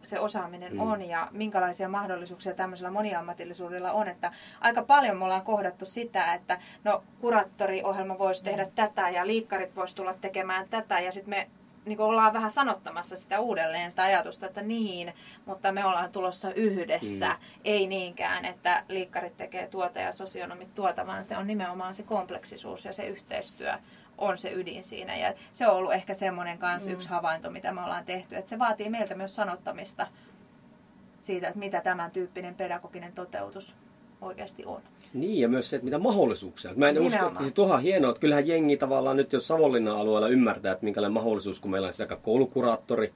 se osaaminen Mm. on ja minkälaisia mahdollisuuksia tämmöisellä moniammatillisuudella on. Että aika paljon me ollaan kohdattu sitä, että no kuraattoriohjelma voisi tehdä tätä ja liikkarit voisi tulla tekemään tätä ja sitten me niin ollaan vähän sanottamassa sitä uudelleen sitä ajatusta, että niin, mutta me ollaan tulossa yhdessä, Mm. ei niinkään, että liikkarit tekee tuota ja sosionomit tuota, vaan se on nimenomaan se kompleksisuus ja se yhteistyö on se ydin siinä. Ja se on ollut ehkä semmoinen kanssa Mm. yksi havainto, mitä me ollaan tehty, että se vaatii meiltä myös sanottamista siitä, että mitä tämän tyyppinen pedagoginen toteutus oikeasti on. Niin, ja myös se, että mitä mahdollisuuksia. Mä en usko, Nimenomaan. että siis tuohan hienoa, että kyllähän jengi tavallaan nyt, jos Savonlinnan alueella ymmärtää, että minkälainen mahdollisuus, kun meillä on sekä koulukuraattori,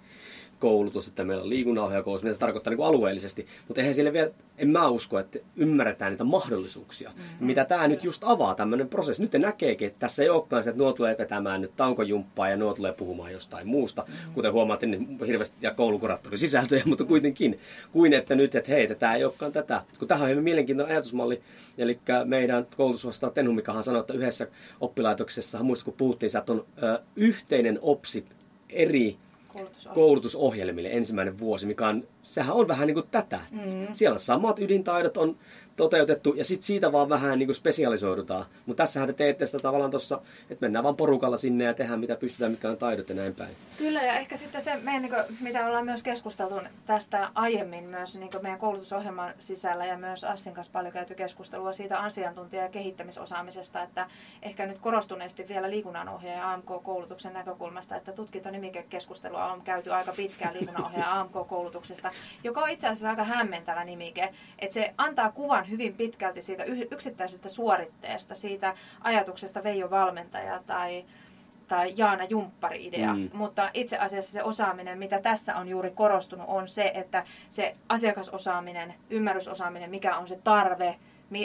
koulutus, että meillä on liikunnanohjaajakoulutus, mitä se tarkoittaa niin kuin alueellisesti. Mutta eihän sille vielä, en mä usko, että ymmärretään niitä mahdollisuuksia. Mm-hmm. Mitä tämä nyt just avaa, tämmöinen prosessi. Nyt ne näkeekin, että tässä ei olekaan se, että nuo tulee vetämään nyt tankojumppaa ja nuo tulee puhumaan jostain muusta. Mm-hmm. Kuten huomaatte, niin hirveästi ja koulukuraattorin sisältöjä, mutta kuitenkin. Kuin että nyt, että hei, tämä ei olekaan tätä. Kun tähän on hyvin mielenkiintoinen ajatusmalli. Eli meidän koulutusvastaava Tenhumikahan sanoi, että yhdessä oppilaitoksessa, muista kun puhuttiin, että on ö, yhteinen OPSI eri Koulutusohjelma. koulutusohjelmille ensimmäinen vuosi, mikä on sehän on vähän niin kuin tätä. Mm-hmm. Siellä samat ydintaidot on toteutettu ja sitten siitä vaan vähän niin kuin spesialisoidutaan. Mutta tässähän te teette sitä tavallaan tuossa, että mennään vaan porukalla sinne ja tehdään mitä pystytään, mitkä on taidot ja näin päin. Kyllä ja ehkä sitten se, meidän, niin kuin, mitä ollaan myös keskusteltu tästä aiemmin myös niin kuin meidän koulutusohjelman sisällä ja myös Assin kanssa paljon käyty keskustelua siitä asiantuntija- ja kehittämisosaamisesta, että ehkä nyt korostuneesti vielä liikunnanohjaaja AMK-koulutuksen näkökulmasta, että tutkintonimikekeskustelua on käyty aika pitkään liikunnanohjaaja AMK-koulutuksesta, joka on itse asiassa aika hämmentävä nimike, että se antaa kuvan hyvin pitkälti siitä yksittäisestä suoritteesta, siitä ajatuksesta Veijo valmentaja tai, tai Jaana Jumppari-idea. Mm. Mutta itse asiassa se osaaminen, mitä tässä on juuri korostunut, on se, että se asiakasosaaminen, ymmärrysosaaminen, mikä on se tarve,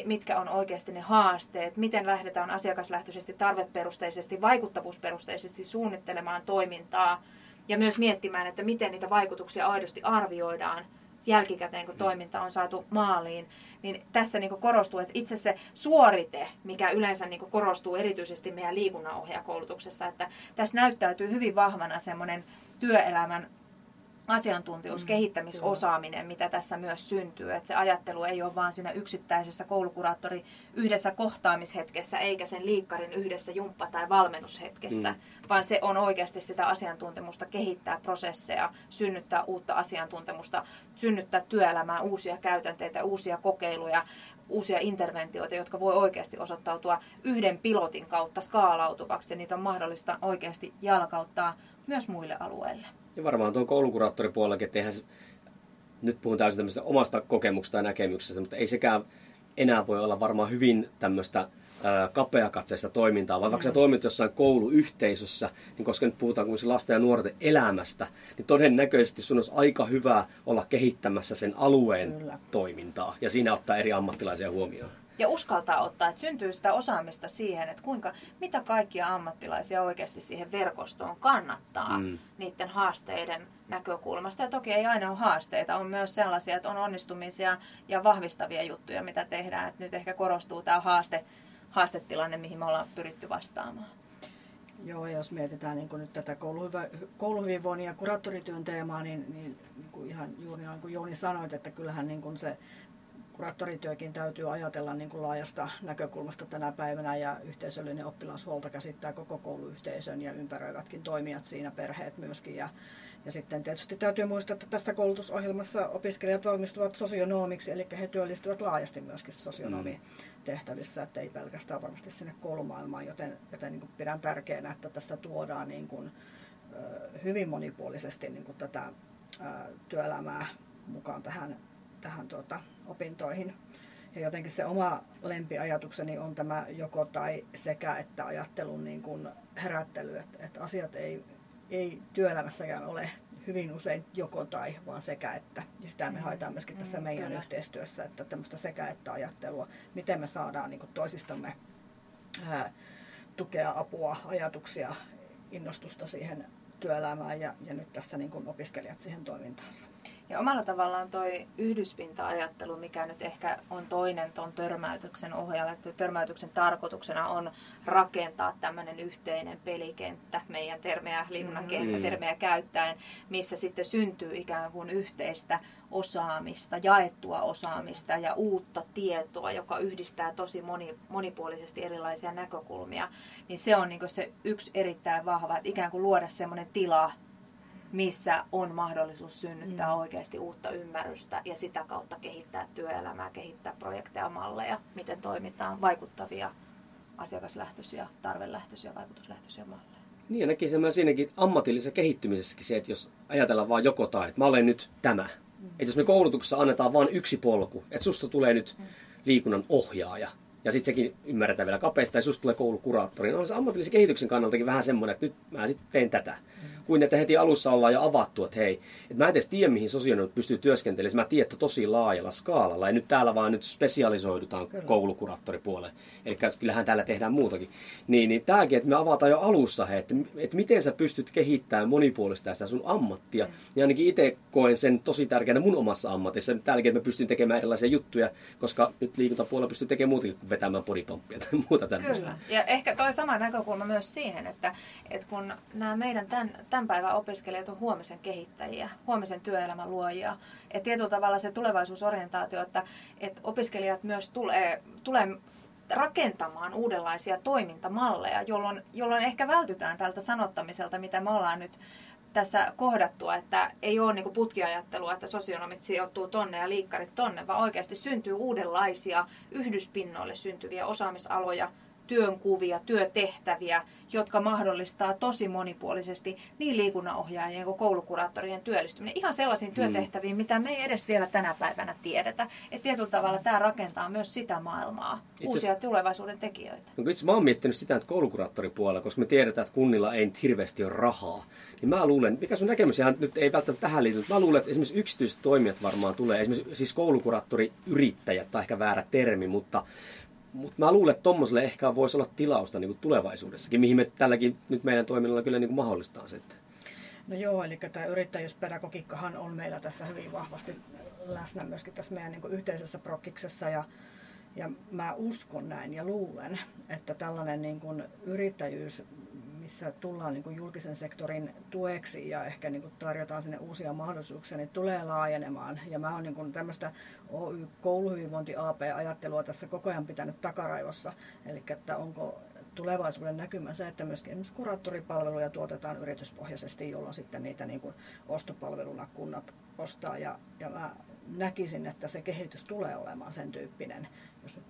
mitkä on oikeasti ne haasteet, miten lähdetään asiakaslähtöisesti, tarveperusteisesti, vaikuttavuusperusteisesti suunnittelemaan toimintaa ja myös miettimään, että miten niitä vaikutuksia aidosti arvioidaan jälkikäteen, kun toiminta on saatu maaliin, niin tässä niin korostuu, että itse se suorite, mikä yleensä niin korostuu erityisesti meidän liikunnanohjaakoulutuksessa, että tässä näyttäytyy hyvin vahvana semmoinen työelämän asiantuntijuus, mm, kehittämisosaaminen, mitä tässä myös syntyy. Että se ajattelu ei ole vaan siinä yksittäisessä koulukuraattori yhdessä kohtaamishetkessä, eikä sen liikkarin yhdessä jumppa- tai valmennushetkessä, mm. vaan se on oikeasti sitä asiantuntemusta, kehittää prosesseja, synnyttää uutta asiantuntemusta, synnyttää työelämää, uusia käytänteitä, uusia kokeiluja, uusia interventioita, jotka voi oikeasti osoittautua yhden pilotin kautta skaalautuvaksi, ja niitä on mahdollista oikeasti jalkauttaa myös muille alueille. Ja varmaan tuon koulukuraattoripuolellakin, että eihän, nyt puhun täysin tämmöisestä omasta kokemuksesta ja näkemyksestä, mutta ei sekään enää voi olla varmaan hyvin tämmöistä kapeakatseista toimintaa, vaan vaikka sä mm. toimit jossain kouluyhteisössä, niin koska nyt puhutaan kuin lasten ja nuorten elämästä, niin todennäköisesti sun olisi aika hyvä olla kehittämässä sen alueen Kyllä. toimintaa ja siinä ottaa eri ammattilaisia huomioon ja uskaltaa ottaa, että syntyy sitä osaamista siihen, että kuinka, mitä kaikkia ammattilaisia oikeasti siihen verkostoon kannattaa mm. niiden haasteiden näkökulmasta. Ja toki ei aina ole haasteita, on myös sellaisia, että on onnistumisia ja vahvistavia juttuja, mitä tehdään. Että nyt ehkä korostuu tämä haaste, haastetilanne, mihin me ollaan pyritty vastaamaan. Joo, ja jos mietitään niin nyt tätä kouluhyvinvoinnin ja kuraattorityön teemaa, niin, niin, niin kuin ihan juuri niin kuin Jouni sanoit, että kyllähän niin kuin se kuraattorityökin täytyy ajatella niin kuin laajasta näkökulmasta tänä päivänä ja yhteisöllinen oppilashuolto käsittää koko kouluyhteisön ja ympäröivätkin toimijat siinä, perheet myöskin. Ja, ja sitten tietysti täytyy muistaa, että tässä koulutusohjelmassa opiskelijat valmistuvat sosionomiksi, eli he työllistyvät laajasti myöskin sosionomitehtävissä, että ei pelkästään varmasti sinne koulumaailmaan, joten, joten niin kuin pidän tärkeänä, että tässä tuodaan niin kuin, hyvin monipuolisesti niin kuin tätä työelämää mukaan tähän tähän tuota, opintoihin. Ja jotenkin se oma lempiajatukseni on tämä joko tai sekä että ajattelun niin kuin herättely, että, että asiat ei, ei työelämässäkään ole hyvin usein joko tai, vaan sekä että. Ja sitä me mm. haetaan myöskin tässä mm, meidän kyllä. yhteistyössä, että tämmöistä sekä että ajattelua, miten me saadaan niin kuin toisistamme ää, tukea, apua, ajatuksia, innostusta siihen työelämään ja, ja nyt tässä niin kuin opiskelijat siihen toimintaansa. Ja omalla tavallaan toi yhdyspinta-ajattelu, mikä nyt ehkä on toinen tuon törmäytyksen ohjalla, että törmäytyksen tarkoituksena on rakentaa tämmöinen yhteinen pelikenttä, meidän termejä, liikunnan mm-hmm. termejä käyttäen, missä sitten syntyy ikään kuin yhteistä osaamista, jaettua osaamista ja uutta tietoa, joka yhdistää tosi moni, monipuolisesti erilaisia näkökulmia, niin se on niin se yksi erittäin vahva, että ikään kuin luoda semmoinen tila, missä on mahdollisuus synnyttää mm. oikeasti uutta ymmärrystä ja sitä kautta kehittää työelämää, kehittää projekteja, malleja, miten toimitaan, vaikuttavia asiakaslähtöisiä, tarvelähtöisiä, vaikutuslähtöisiä malleja. Niin ja näkisin mä siinäkin ammatillisessa kehittymisessäkin se, että jos ajatellaan vaan joko tai, että mä olen nyt tämä. Mm. Että jos me koulutuksessa annetaan vain yksi polku, että susta tulee nyt mm. liikunnan ohjaaja, ja sitten sekin ymmärretään vielä kapeasti, tai susta tulee koulukuraattori, niin on se ammatillisen kehityksen kannaltakin vähän semmoinen, että nyt mä sitten teen tätä. Mm kuin että heti alussa ollaan jo avattu, että hei, että mä en edes tiedä, mihin sosionomit pystyy työskentelemään. Mä tiedän, että tosi laajalla skaalalla. Ja nyt täällä vaan nyt spesialisoidutaan Kyllä. koulukuraattoripuolelle. Eli kyllähän täällä tehdään muutakin. Niin, niin tämäkin, että me avataan jo alussa, he, että, että miten sä pystyt kehittämään monipuolista sitä sun ammattia. Mm. Ja ainakin itse koen sen tosi tärkeänä mun omassa ammatissa. Täälläkin, että mä pystyn tekemään erilaisia juttuja, koska nyt liikuntapuolella pystyy tekemään muutakin kuin vetämään podipomppia tai muuta tämmöistä. Kyllä. Ja ehkä toi sama näkökulma myös siihen, että, että kun nämä meidän tämän, tämän päivän opiskelijat on huomisen kehittäjiä, huomisen työelämän luojia. Et tietyllä tavalla se tulevaisuusorientaatio, että, että opiskelijat myös tulee, tulee rakentamaan uudenlaisia toimintamalleja, jolloin, jolloin ehkä vältytään tältä sanottamiselta, mitä me ollaan nyt tässä kohdattua, että ei ole niin putkiajattelua, että sosionomit sijoittuu tonne ja liikkarit tonne, vaan oikeasti syntyy uudenlaisia yhdyspinnoille syntyviä osaamisaloja, työnkuvia, työtehtäviä, jotka mahdollistaa tosi monipuolisesti niin liikunnanohjaajien kuin koulukuraattorien työllistyminen. Ihan sellaisiin mm. työtehtäviin, mitä me ei edes vielä tänä päivänä tiedetä. Että tietyllä tavalla tämä rakentaa myös sitä maailmaa, itse, uusia tulevaisuuden tekijöitä. No, itse mä oon miettinyt sitä, että koulukuraattoripuolella, koska me tiedetään, että kunnilla ei nyt hirveästi ole rahaa, niin mä luulen, mikä sun näkemys ihan nyt ei välttämättä tähän liity, mutta mä luulen, että esimerkiksi yksityiset toimijat varmaan tulee, esimerkiksi siis koulukuraattori-yrittäjät, tai ehkä väärä termi, mutta mutta mä luulen, että tuommoiselle ehkä voisi olla tilausta niin kuin tulevaisuudessakin, mihin me tälläkin nyt meidän toiminnalla kyllä niin kuin mahdollistaa se. Että. No joo, eli tämä yrittäjyyspedagogiikkahan on meillä tässä hyvin vahvasti läsnä myöskin tässä meidän niin kuin yhteisessä prokkiksessa ja, ja mä uskon näin ja luulen, että tällainen niin kuin yrittäjyys missä tullaan niin kuin julkisen sektorin tueksi ja ehkä niin kuin tarjotaan sinne uusia mahdollisuuksia, niin tulee laajenemaan. Ja mä oon niin tämmöistä Oy kouluhyvinvointi AP-ajattelua tässä koko ajan pitänyt takaraivossa. Eli että onko tulevaisuuden näkymä se, että myöskin esimerkiksi kuraattoripalveluja tuotetaan yrityspohjaisesti, jolloin sitten niitä niin kuin ostopalveluna kunnat ostaa. Ja, ja mä näkisin, että se kehitys tulee olemaan sen tyyppinen, jos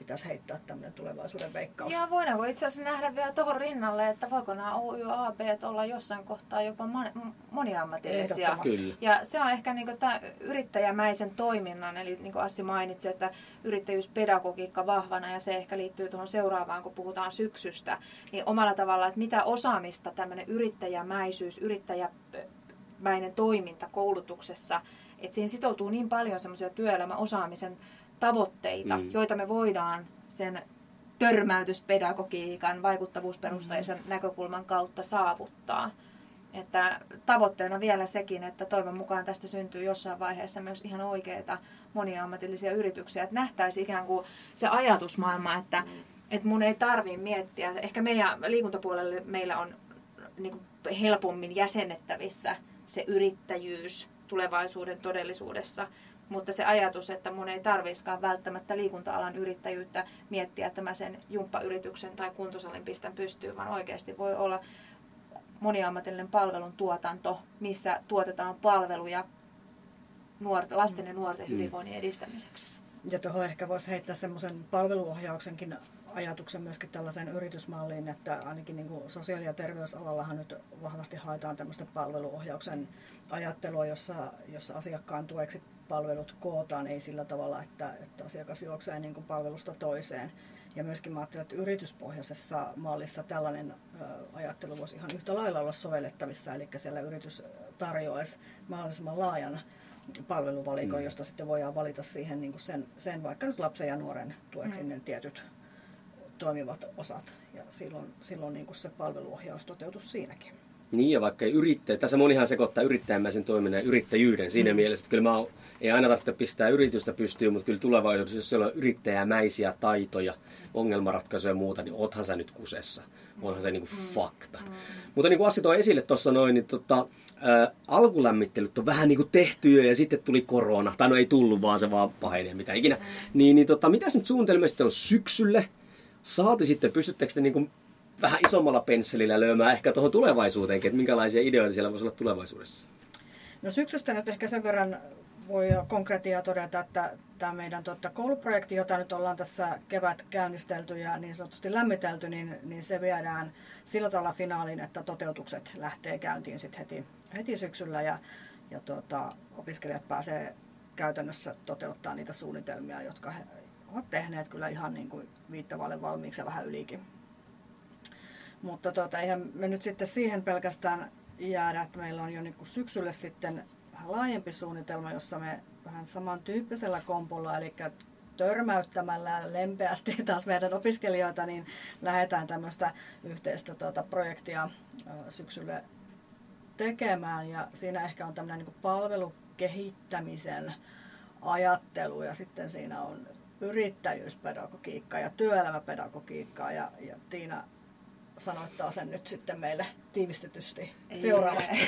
pitäisi heittää tämmöinen tulevaisuuden veikkaus. Ja voidaanko itse asiassa nähdä vielä tuohon rinnalle, että voiko nämä OYAB olla jossain kohtaa jopa moniammatillisia. Ja se on ehkä niin tämä yrittäjämäisen toiminnan, eli niin kuin Assi mainitsi, että yrittäjyyspedagogiikka vahvana ja se ehkä liittyy tuohon seuraavaan, kun puhutaan syksystä, niin omalla tavalla, että mitä osaamista tämmöinen yrittäjämäisyys, yrittäjämäinen toiminta koulutuksessa, että siihen sitoutuu niin paljon semmoisia työelämäosaamisen tavoitteita, mm. joita me voidaan sen törmäytyspedagogiikan, vaikuttavuusperusteisen mm. näkökulman kautta saavuttaa. Että tavoitteena vielä sekin, että toivon mukaan tästä syntyy jossain vaiheessa myös ihan oikeita moniammatillisia yrityksiä. Että nähtäisi ikään kuin se ajatusmaailma, että, että mun ei tarvii miettiä. Ehkä meidän liikuntapuolelle meillä on niin kuin helpommin jäsennettävissä se yrittäjyys tulevaisuuden todellisuudessa – mutta se ajatus, että mun ei tarviskaan välttämättä liikunta-alan yrittäjyyttä miettiä, että mä sen jumppayrityksen tai kuntosalin pistän pystyyn, vaan oikeasti voi olla moniammatillinen palvelun tuotanto, missä tuotetaan palveluja nuorten, lasten ja nuorten mm. hyvinvoinnin edistämiseksi. Ja tuohon ehkä voisi heittää semmoisen palveluohjauksenkin ajatuksen myöskin tällaisen yritysmalliin, että ainakin niin kuin sosiaali- ja terveysalallahan nyt vahvasti haetaan tämmöistä palveluohjauksen ajattelua, jossa, jossa asiakkaan tueksi palvelut kootaan, ei sillä tavalla, että, että asiakas juoksee niin kuin palvelusta toiseen. Ja myöskin mä ajattelen, että yrityspohjaisessa mallissa tällainen ajattelu voisi ihan yhtä lailla olla sovellettavissa, eli siellä yritys tarjoaisi mahdollisimman laajan palveluvalikon, mm. josta sitten voidaan valita siihen niin kuin sen, sen vaikka nyt lapsen ja nuoren tueksi mm. ne tietyt toimivat osat. Ja silloin, silloin niin kuin se palveluohjaus toteutus siinäkin. Niin, ja vaikka ei yrittäjä, tässä monihan sekoittaa yrittäjämäisen toiminnan ja yrittäjyyden siinä mm. mielessä, että kyllä mä oon ei aina tarvitse pistää yritystä pystyyn, mutta kyllä tulevaisuudessa, jos siellä on yrittäjämäisiä taitoja, ongelmanratkaisuja ja muuta, niin oothan sä nyt kusessa. Onhan se niin kuin fakta. Mm. Mutta niin kuin Assi toi esille tuossa noin, niin tota, ä, alkulämmittelyt on vähän niin kuin tehty jo ja sitten tuli korona. Tai no ei tullut, vaan se vaan pahenee, mitä ikinä. Mm. Niin, niin tota, mitäs nyt suunnitelmia sitten on syksylle? Saati sitten, pystyttekö te niin kuin vähän isommalla pensselillä löymään ehkä tuohon tulevaisuuteenkin, että minkälaisia ideoita siellä voisi olla tulevaisuudessa? No syksystä nyt ehkä sen verran voi konkreettia todeta, että tämä meidän tuota, kouluprojekti, jota nyt ollaan tässä kevät käynnistelty ja niin sanotusti lämmitelty, niin, niin se viedään sillä tavalla finaaliin, että toteutukset lähtee käyntiin sit heti, heti syksyllä ja, ja tuota, opiskelijat pääsee käytännössä toteuttaa niitä suunnitelmia, jotka he ovat tehneet kyllä ihan niin kuin viittavalle valmiiksi ja vähän ylikin. Mutta tuota, eihän me nyt sitten siihen pelkästään jäädä, että meillä on jo niin syksylle sitten vähän laajempi suunnitelma, jossa me vähän samantyyppisellä kompolla, eli törmäyttämällä lempeästi taas meidän opiskelijoita, niin lähdetään tämmöistä yhteistä tuota, projektia syksylle tekemään. Ja siinä ehkä on tämmöinen niin palvelukehittämisen ajattelu ja sitten siinä on yrittäjyyspedagogiikka ja työelämäpedagogiikka ja, ja Tiina sanoittaa sen nyt sitten meille tiivistetysti seuraavasti.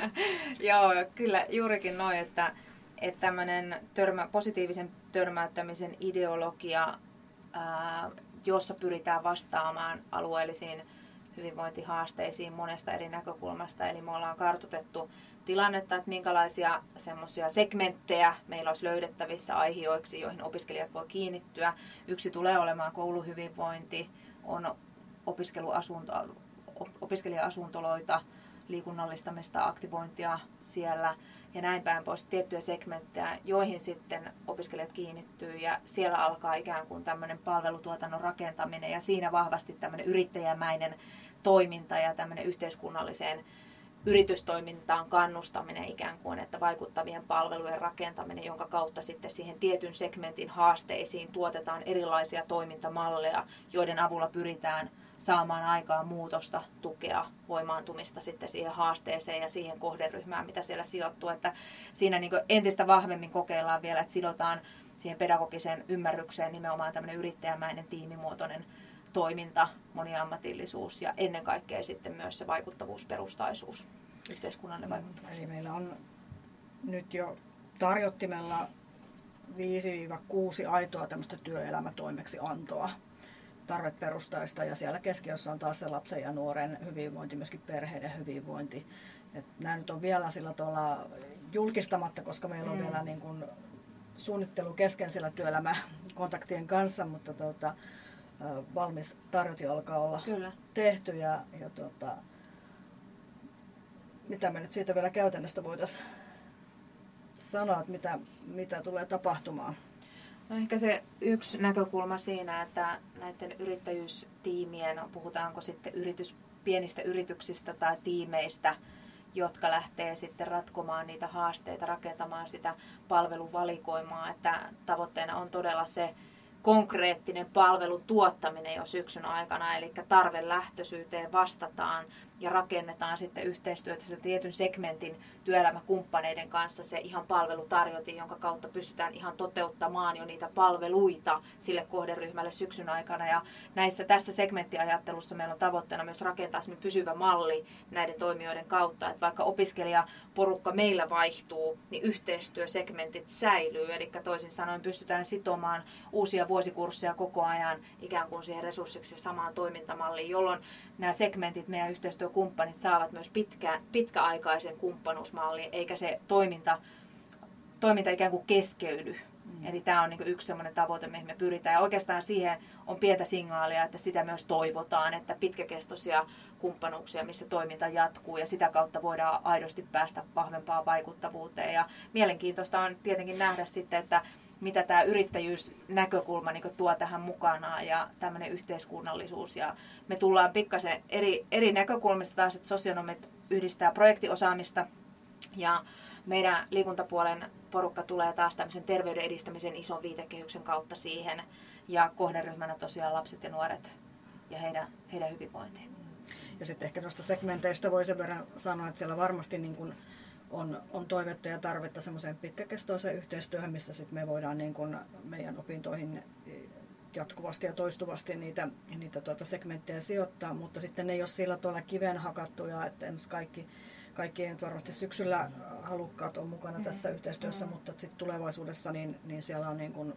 Joo, kyllä juurikin noin, että, että tämmöinen törmä, positiivisen törmäyttämisen ideologia, ää, jossa pyritään vastaamaan alueellisiin hyvinvointihaasteisiin monesta eri näkökulmasta. Eli me ollaan kartotettu tilannetta, että minkälaisia semmoisia segmenttejä meillä olisi löydettävissä aiheiksi, joihin opiskelijat voi kiinnittyä. Yksi tulee olemaan kouluhyvinvointi, on opiskeluasunto, opiskelija-asuntoloita, liikunnallistamista, aktivointia siellä ja näin päin pois. Tiettyjä segmenttejä, joihin sitten opiskelijat kiinnittyy ja siellä alkaa ikään kuin tämmöinen palvelutuotannon rakentaminen ja siinä vahvasti tämmöinen yrittäjämäinen toiminta ja tämmöinen yhteiskunnalliseen yritystoimintaan kannustaminen ikään kuin, että vaikuttavien palvelujen rakentaminen, jonka kautta sitten siihen tietyn segmentin haasteisiin tuotetaan erilaisia toimintamalleja, joiden avulla pyritään saamaan aikaan muutosta, tukea, voimaantumista sitten siihen haasteeseen ja siihen kohderyhmään, mitä siellä sijoittuu. Että siinä niin entistä vahvemmin kokeillaan vielä, että sidotaan siihen pedagogiseen ymmärrykseen nimenomaan tämmöinen yrittäjämäinen tiimimuotoinen toiminta, moniammatillisuus ja ennen kaikkea sitten myös se vaikuttavuusperustaisuus, yhteiskunnallinen mm, vaikuttavuus. Eli meillä on nyt jo tarjottimella 5-6 aitoa tämmöistä työelämätoimeksi antoa tarveperustaista ja siellä keskiössä on taas se lapsen ja nuoren hyvinvointi, myöskin perheiden hyvinvointi. Et nämä nyt on vielä sillä tavalla julkistamatta, koska meillä on mm. vielä niin kuin suunnittelu kesken siellä työelämäkontaktien kanssa, mutta tuota, valmis tarjoti alkaa olla Kyllä. tehty ja, ja tuota, mitä me nyt siitä vielä käytännöstä voitaisiin sanoa, että mitä, mitä tulee tapahtumaan. No ehkä se yksi näkökulma siinä, että näiden yrittäjyystiimien, puhutaanko sitten yritys, pienistä yrityksistä tai tiimeistä, jotka lähtee sitten ratkomaan niitä haasteita, rakentamaan sitä palveluvalikoimaa, että tavoitteena on todella se, konkreettinen palvelun tuottaminen jo syksyn aikana, eli tarvelähtöisyyteen vastataan ja rakennetaan sitten yhteistyötä sen tietyn segmentin työelämäkumppaneiden kanssa se ihan palvelutarjotin, jonka kautta pystytään ihan toteuttamaan jo niitä palveluita sille kohderyhmälle syksyn aikana. Ja näissä, tässä segmenttiajattelussa meillä on tavoitteena myös rakentaa pysyvä malli näiden toimijoiden kautta, että vaikka opiskelijaporukka meillä vaihtuu, niin yhteistyösegmentit säilyy. Eli toisin sanoen pystytään sitomaan uusia vuosikursseja koko ajan ikään kuin siihen resurssiksi samaan toimintamalliin, jolloin nämä segmentit, meidän yhteistyökumppanit saavat myös pitkä, pitkäaikaisen kumppanuusmallin, eikä se toiminta, toiminta ikään kuin keskeydy. Mm. Eli tämä on niin yksi sellainen tavoite, mihin me pyritään. Ja oikeastaan siihen on pientä signaalia, että sitä myös toivotaan, että pitkäkestoisia kumppanuuksia, missä toiminta jatkuu ja sitä kautta voidaan aidosti päästä vahvempaan vaikuttavuuteen. Ja mielenkiintoista on tietenkin nähdä sitten, että mitä tämä yrittäjyysnäkökulma niin tuo tähän mukanaan ja tämmöinen yhteiskunnallisuus. Ja me tullaan pikkasen eri, eri näkökulmista taas, että sosionomit yhdistää projektiosaamista ja meidän liikuntapuolen porukka tulee taas tämmöisen terveyden edistämisen ison viitekehyksen kautta siihen ja kohderyhmänä tosiaan lapset ja nuoret ja heidän, heidän hyvinvointi. Ja sitten ehkä noista segmenteistä voi sen verran sanoa, että siellä varmasti niin kuin on, on toivetta ja tarvetta semmoiseen pitkäkestoiseen yhteistyöhön, missä sit me voidaan niin kuin meidän opintoihin jatkuvasti ja toistuvasti niitä, niitä tuota segmenttejä sijoittaa, mutta sitten ne ei ole sillä tavalla kiven hakattuja, että kaikki, kaikki ei varmasti syksyllä halukkaat on mukana mm. tässä yhteistyössä, mm. mutta sitten tulevaisuudessa niin, niin siellä on niin kuin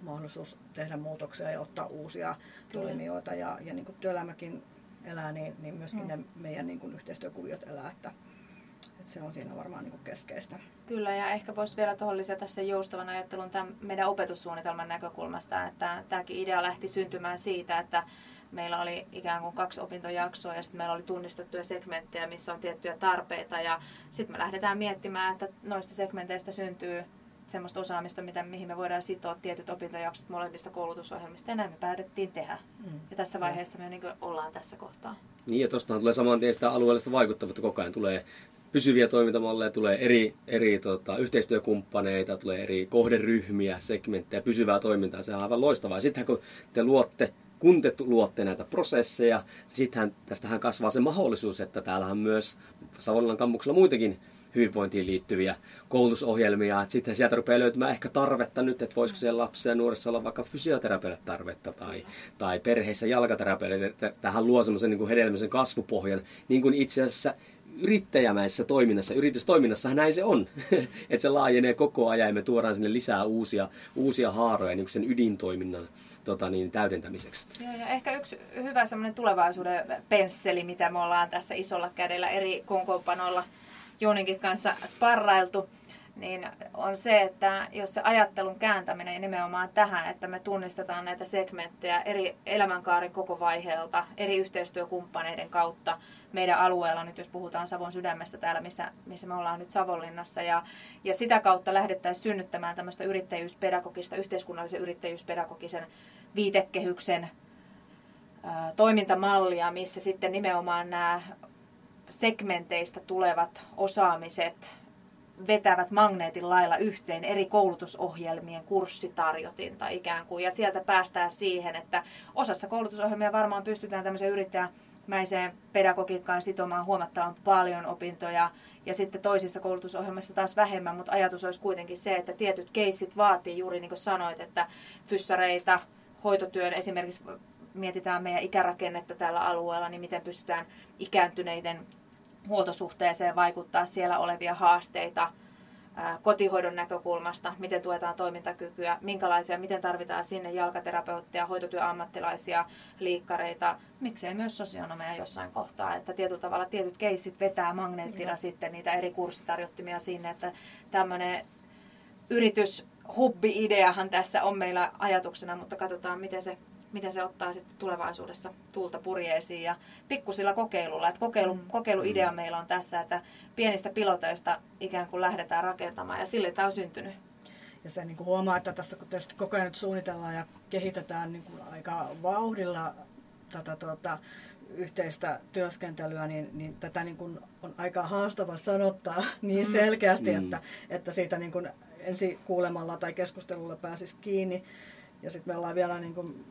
mahdollisuus tehdä muutoksia ja ottaa uusia Kyllä. toimijoita ja, ja niin kuin työelämäkin elää, niin, niin myöskin mm. ne meidän niin kuin yhteistyökuviot elää, että, että se on siinä varmaan niin keskeistä. Kyllä, ja ehkä voisi vielä tuohon lisätä sen joustavan ajattelun tämän meidän opetussuunnitelman näkökulmasta, että tämäkin idea lähti syntymään siitä, että meillä oli ikään kuin kaksi opintojaksoa ja sitten meillä oli tunnistettuja segmenttejä, missä on tiettyjä tarpeita ja sitten me lähdetään miettimään, että noista segmenteistä syntyy semmoista osaamista, mitä, mihin me voidaan sitoa tietyt opintojaksot molemmista koulutusohjelmista ja näin me päätettiin tehdä. Mm. Ja tässä vaiheessa me niin ollaan tässä kohtaa. Niin ja tuostahan tulee saman tien sitä alueellista vaikuttavuutta koko ajan. Tulee pysyviä toimintamalleja, tulee eri, eri tota, yhteistyökumppaneita, tulee eri kohderyhmiä, segmenttejä, pysyvää toimintaa. Se on aivan loistavaa. Sitten kun te luotte kun te luotte näitä prosesseja, niin sittenhän tästähän kasvaa se mahdollisuus, että täällähän myös Savonlinnan kampuksella muitakin hyvinvointiin liittyviä koulutusohjelmia. Sitten sieltä rupeaa löytymään ehkä tarvetta nyt, että voisiko siellä lapsissa ja nuorissa olla vaikka fysioterapeulle tarvetta tai, tai perheissä jalkaterapeulle. Tähän luo semmoisen niin hedelmällisen kasvupohjan, niin kuin itse asiassa yrittäjämäisessä toiminnassa, yritystoiminnassa näin se on. että se laajenee koko ajan ja me tuodaan sinne lisää uusia, uusia haaroja niin sen ydintoiminnan tota niin, täydentämiseksi. Joo, ja ehkä yksi hyvä semmoinen tulevaisuuden pensseli, mitä me ollaan tässä isolla kädellä eri konkoopanoilla Juuninkin kanssa sparrailtu, niin on se, että jos se ajattelun kääntäminen nimenomaan tähän, että me tunnistetaan näitä segmenttejä eri elämänkaaren koko vaiheelta, eri yhteistyökumppaneiden kautta meidän alueella, nyt jos puhutaan Savon sydämestä täällä, missä, missä me ollaan nyt Savonlinnassa, ja, ja sitä kautta lähdettäisiin synnyttämään tämmöistä yrittäjyyspedagogista, yhteiskunnallisen yrittäjyyspedagogisen viitekehyksen ää, toimintamallia, missä sitten nimenomaan nämä segmenteistä tulevat osaamiset vetävät magneetin lailla yhteen eri koulutusohjelmien kurssitarjotinta ikään kuin. Ja sieltä päästään siihen, että osassa koulutusohjelmia varmaan pystytään tämmöiseen yrittäjämäiseen pedagogiikkaan sitomaan huomattavan paljon opintoja. Ja sitten toisissa koulutusohjelmissa taas vähemmän, mutta ajatus olisi kuitenkin se, että tietyt keissit vaatii juuri niin kuin sanoit, että fyssareita, hoitotyön esimerkiksi mietitään meidän ikärakennetta tällä alueella, niin miten pystytään ikääntyneiden huoltosuhteeseen vaikuttaa siellä olevia haasteita kotihoidon näkökulmasta, miten tuetaan toimintakykyä, minkälaisia, miten tarvitaan sinne jalkaterapeutteja, hoitotyöammattilaisia, liikkareita, miksei myös sosionomeja jossain kohtaa, että tietyllä tavalla tietyt keissit vetää magneettina ja. sitten niitä eri kurssitarjottimia sinne, että tämmöinen yritys hubbi-ideahan tässä on meillä ajatuksena, mutta katsotaan miten se miten se ottaa sitten tulevaisuudessa tuulta purjeisiin ja pikkusilla kokeilulla. Että kokeilu, mm. kokeiluidea mm. meillä on tässä, että pienistä piloteista ikään kuin lähdetään rakentamaan ja sille tämä on syntynyt. Ja se niin kuin huomaa, että tässä kun tietysti koko ajan nyt suunnitellaan ja kehitetään niin kuin aika vauhdilla tätä tuota, yhteistä työskentelyä, niin, niin tätä niin kuin on aika haastava sanottaa niin mm. selkeästi, mm. että, että siitä niin kuin ensi kuulemalla tai keskustelulla pääsisi kiinni. Ja sitten me ollaan vielä niin kuin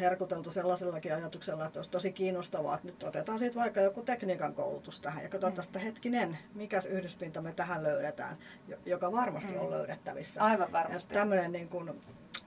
herkuteltu sellaisellakin ajatuksella, että olisi tosi kiinnostavaa, että nyt otetaan siitä vaikka joku tekniikan koulutus tähän ja katsotaan sitä hetkinen, mikä yhdyspinta me tähän löydetään, joka varmasti mm. on löydettävissä. Aivan varmasti. Ja tämmöinen niin kuin,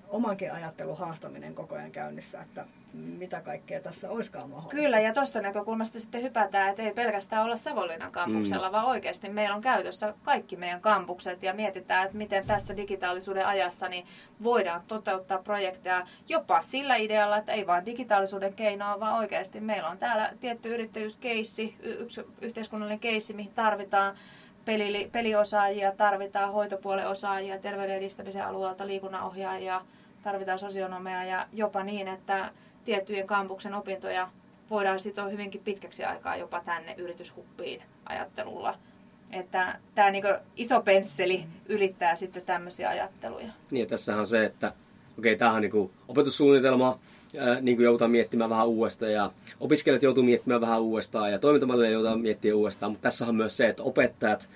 omankin ajattelun haastaminen koko ajan käynnissä, että mitä kaikkea tässä olisikaan mahdollista. Kyllä, ja tuosta näkökulmasta sitten hypätään, että ei pelkästään olla Savonlinnan kampuksella, mm. vaan oikeasti meillä on käytössä kaikki meidän kampukset ja mietitään, että miten tässä digitaalisuuden ajassa niin voidaan toteuttaa projekteja jopa sillä idealla, että ei vain digitaalisuuden keinoa, vaan oikeasti meillä on täällä tietty yrittäjyyskeissi, yksi yhteiskunnallinen keissi, mihin tarvitaan peli, peliosaajia, tarvitaan hoitopuolen osaajia, terveyden edistämisen alueelta liikunnanohjaajia, tarvitaan sosionomeja ja jopa niin, että tiettyjen kampuksen opintoja voidaan sitoa hyvinkin pitkäksi aikaa jopa tänne yrityshuppiin ajattelulla. Että tämä niinku iso pensseli ylittää sitten tämmöisiä ajatteluja. Niin, tässä on se, että okei, tämähän on niinku opetussuunnitelma, niin kuin joudutaan miettimään vähän uudestaan ja opiskelijat joutuu miettimään vähän uudestaan ja toimintamalleja joudutaan miettimään uudestaan, mutta tässä on myös se, että opettajat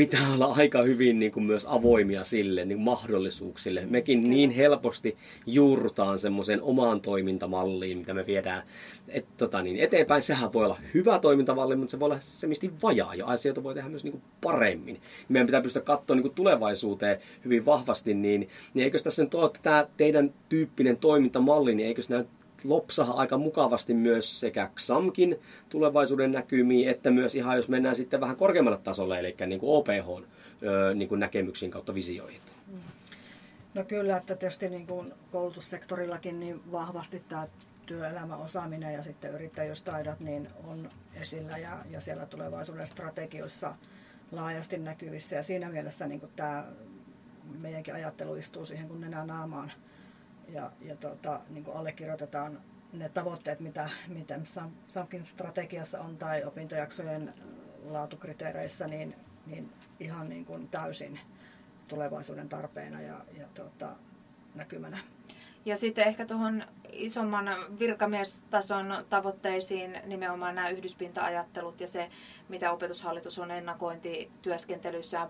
pitää olla aika hyvin niin kuin myös avoimia sille niin mahdollisuuksille. Mekin Kyllä. niin helposti juurrutaan semmoiseen omaan toimintamalliin, mitä me viedään et, tota niin, eteenpäin. Sehän voi olla hyvä toimintamalli, mutta se voi olla semmoisesti vajaa ja asioita voi tehdä myös niin kuin paremmin. Meidän pitää pystyä katsoa niin kuin tulevaisuuteen hyvin vahvasti, niin, niin eikö tässä nyt ole, että tämä teidän tyyppinen toimintamalli, niin eikö näy lopsaha aika mukavasti myös sekä XAMkin tulevaisuuden näkymiin, että myös ihan jos mennään sitten vähän korkeammalle tasolle, eli niin kuin OPH niin kuin näkemyksiin kautta visioihin. No kyllä, että tietysti niin kuin koulutussektorillakin niin vahvasti tämä työelämäosaaminen ja sitten yrittäjyystaidot niin on esillä ja, ja siellä tulevaisuuden strategioissa laajasti näkyvissä. Ja siinä mielessä niin kuin tämä meidänkin ajattelu istuu siihen kun nenä naamaan ja, ja tota, niin kuin allekirjoitetaan ne tavoitteet, mitä, mitä SAMKin strategiassa on tai opintojaksojen laatukriteereissä, niin, niin ihan niin kuin täysin tulevaisuuden tarpeena ja, ja tota, näkymänä. Ja sitten ehkä tuohon isomman virkamiestason tavoitteisiin nimenomaan nämä yhdyspinta-ajattelut ja se, mitä opetushallitus on ennakointityöskentelyssä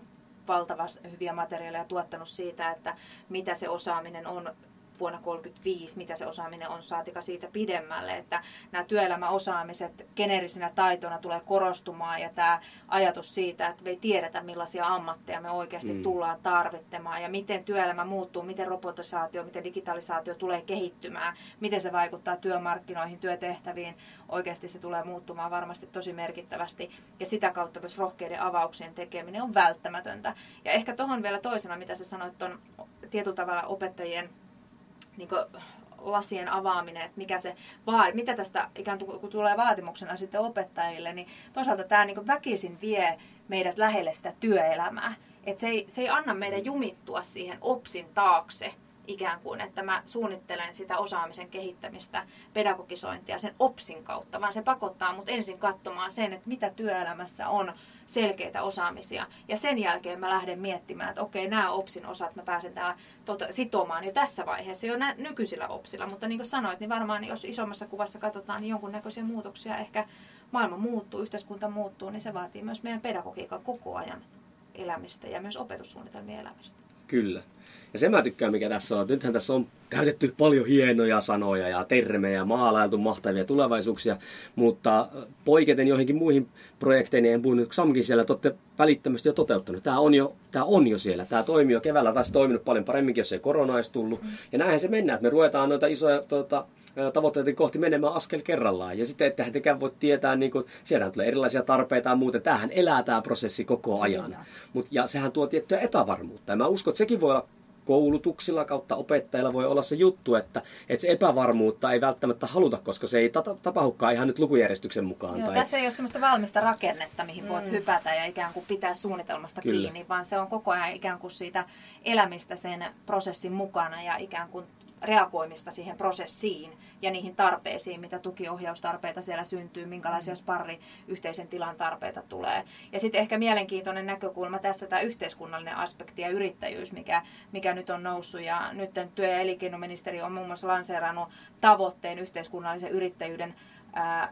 valtavan hyviä materiaaleja tuottanut siitä, että mitä se osaaminen on vuonna 1935, mitä se osaaminen on, saatika siitä pidemmälle, että nämä työelämäosaamiset geneerisinä taitona tulee korostumaan ja tämä ajatus siitä, että me ei tiedetä millaisia ammatteja me oikeasti mm. tullaan tarvittamaan ja miten työelämä muuttuu, miten robotisaatio, miten digitalisaatio tulee kehittymään, miten se vaikuttaa työmarkkinoihin, työtehtäviin, oikeasti se tulee muuttumaan varmasti tosi merkittävästi ja sitä kautta myös rohkeiden avauksien tekeminen on välttämätöntä. Ja ehkä tuohon vielä toisena, mitä sä sanoit, on tietyllä tavalla opettajien niin lasien avaaminen, että mikä se vaan, mitä tästä ikään kuin kun tulee vaatimuksena sitten opettajille, niin toisaalta tämä niin väkisin vie meidät lähelle sitä työelämää. Että se ei, se ei anna meidän jumittua siihen OPSin taakse, ikään kuin, että mä suunnittelen sitä osaamisen kehittämistä, pedagogisointia sen OPSin kautta, vaan se pakottaa mut ensin katsomaan sen, että mitä työelämässä on selkeitä osaamisia. Ja sen jälkeen mä lähden miettimään, että okei, nämä OPSin osat mä pääsen täällä tota, sitomaan jo tässä vaiheessa, jo nä- nykyisillä OPSilla. Mutta niin kuin sanoit, niin varmaan jos isommassa kuvassa katsotaan, niin jonkunnäköisiä muutoksia ehkä maailma muuttuu, yhteiskunta muuttuu, niin se vaatii myös meidän pedagogiikan koko ajan elämistä ja myös opetussuunnitelmien elämistä. Kyllä. Ja se mä tykkään, mikä tässä on. Nythän tässä on käytetty paljon hienoja sanoja ja termejä, maalailtu mahtavia tulevaisuuksia, mutta poiketen joihinkin muihin projekteihin, en puhu nyt Samkin siellä, te olette välittömästi jo toteuttanut. Tämä on jo, tämä on jo siellä. Tämä toimii jo keväällä taas toiminut paljon paremminkin, jos ei korona olisi tullut. Ja näinhän se mennään, että me ruvetaan noita isoja tuota, tavoitteita kohti menemään askel kerrallaan. Ja sitten, että tekään voi tietää, niin kuin, siellähän tulee erilaisia tarpeita ja muuta. Tämähän elää tämä prosessi koko ajan. Mut, ja sehän tuo tiettyä epävarmuutta. Ja mä uskon, että sekin voi olla koulutuksilla kautta opettajilla voi olla se juttu, että, että se epävarmuutta ei välttämättä haluta, koska se ei tapahdukaan ihan nyt lukujärjestyksen mukaan. Joo, tai... Tässä ei ole sellaista valmista rakennetta, mihin voit mm. hypätä ja ikään kuin pitää suunnitelmasta Kyllä. kiinni, vaan se on koko ajan ikään kuin siitä elämistä sen prosessin mukana ja ikään kuin reagoimista siihen prosessiin ja niihin tarpeisiin, mitä tukiohjaustarpeita siellä syntyy, minkälaisia sparri yhteisen tilan tarpeita tulee. Ja sitten ehkä mielenkiintoinen näkökulma tässä tämä yhteiskunnallinen aspekti ja yrittäjyys, mikä, mikä nyt on noussut. Ja nyt työ- ja elinkeinoministeri on muun muassa lanseerannut tavoitteen yhteiskunnallisen yrittäjyyden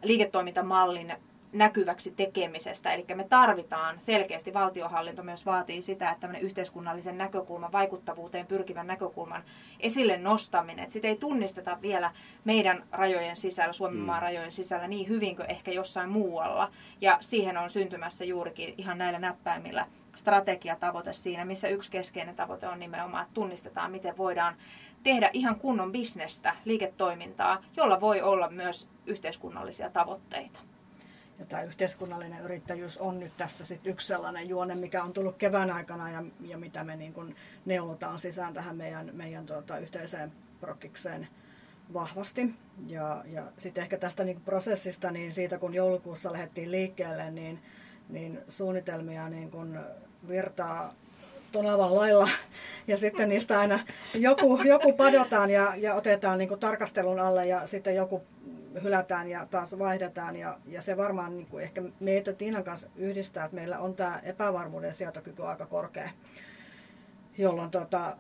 liiketoimintamallin näkyväksi tekemisestä. Eli me tarvitaan selkeästi, valtiohallinto myös vaatii sitä, että tämmöinen yhteiskunnallisen näkökulman, vaikuttavuuteen pyrkivän näkökulman esille nostaminen. Että sitä ei tunnisteta vielä meidän rajojen sisällä, Suomen maan mm. rajojen sisällä niin hyvin kuin ehkä jossain muualla. Ja siihen on syntymässä juurikin ihan näillä näppäimillä strategiatavoite siinä, missä yksi keskeinen tavoite on nimenomaan, että tunnistetaan, miten voidaan tehdä ihan kunnon bisnestä, liiketoimintaa, jolla voi olla myös yhteiskunnallisia tavoitteita. Ja tämä yhteiskunnallinen yrittäjyys on nyt tässä sit yksi sellainen juone, mikä on tullut kevään aikana ja, ja mitä me niin kun neulotaan sisään tähän meidän, meidän tuota, yhteiseen prokkikseen vahvasti. Ja, ja sitten ehkä tästä niin prosessista, niin siitä kun joulukuussa lähdettiin liikkeelle, niin, niin suunnitelmia niin kun virtaa tonavan lailla ja sitten niistä aina joku, joku padotaan ja, ja otetaan niin tarkastelun alle ja sitten joku hylätään ja taas vaihdetaan. Ja, ja se varmaan niin kuin ehkä meitä Tiinan kanssa yhdistää, että meillä on tämä epävarmuuden sietokyky aika korkea, jolloin tota,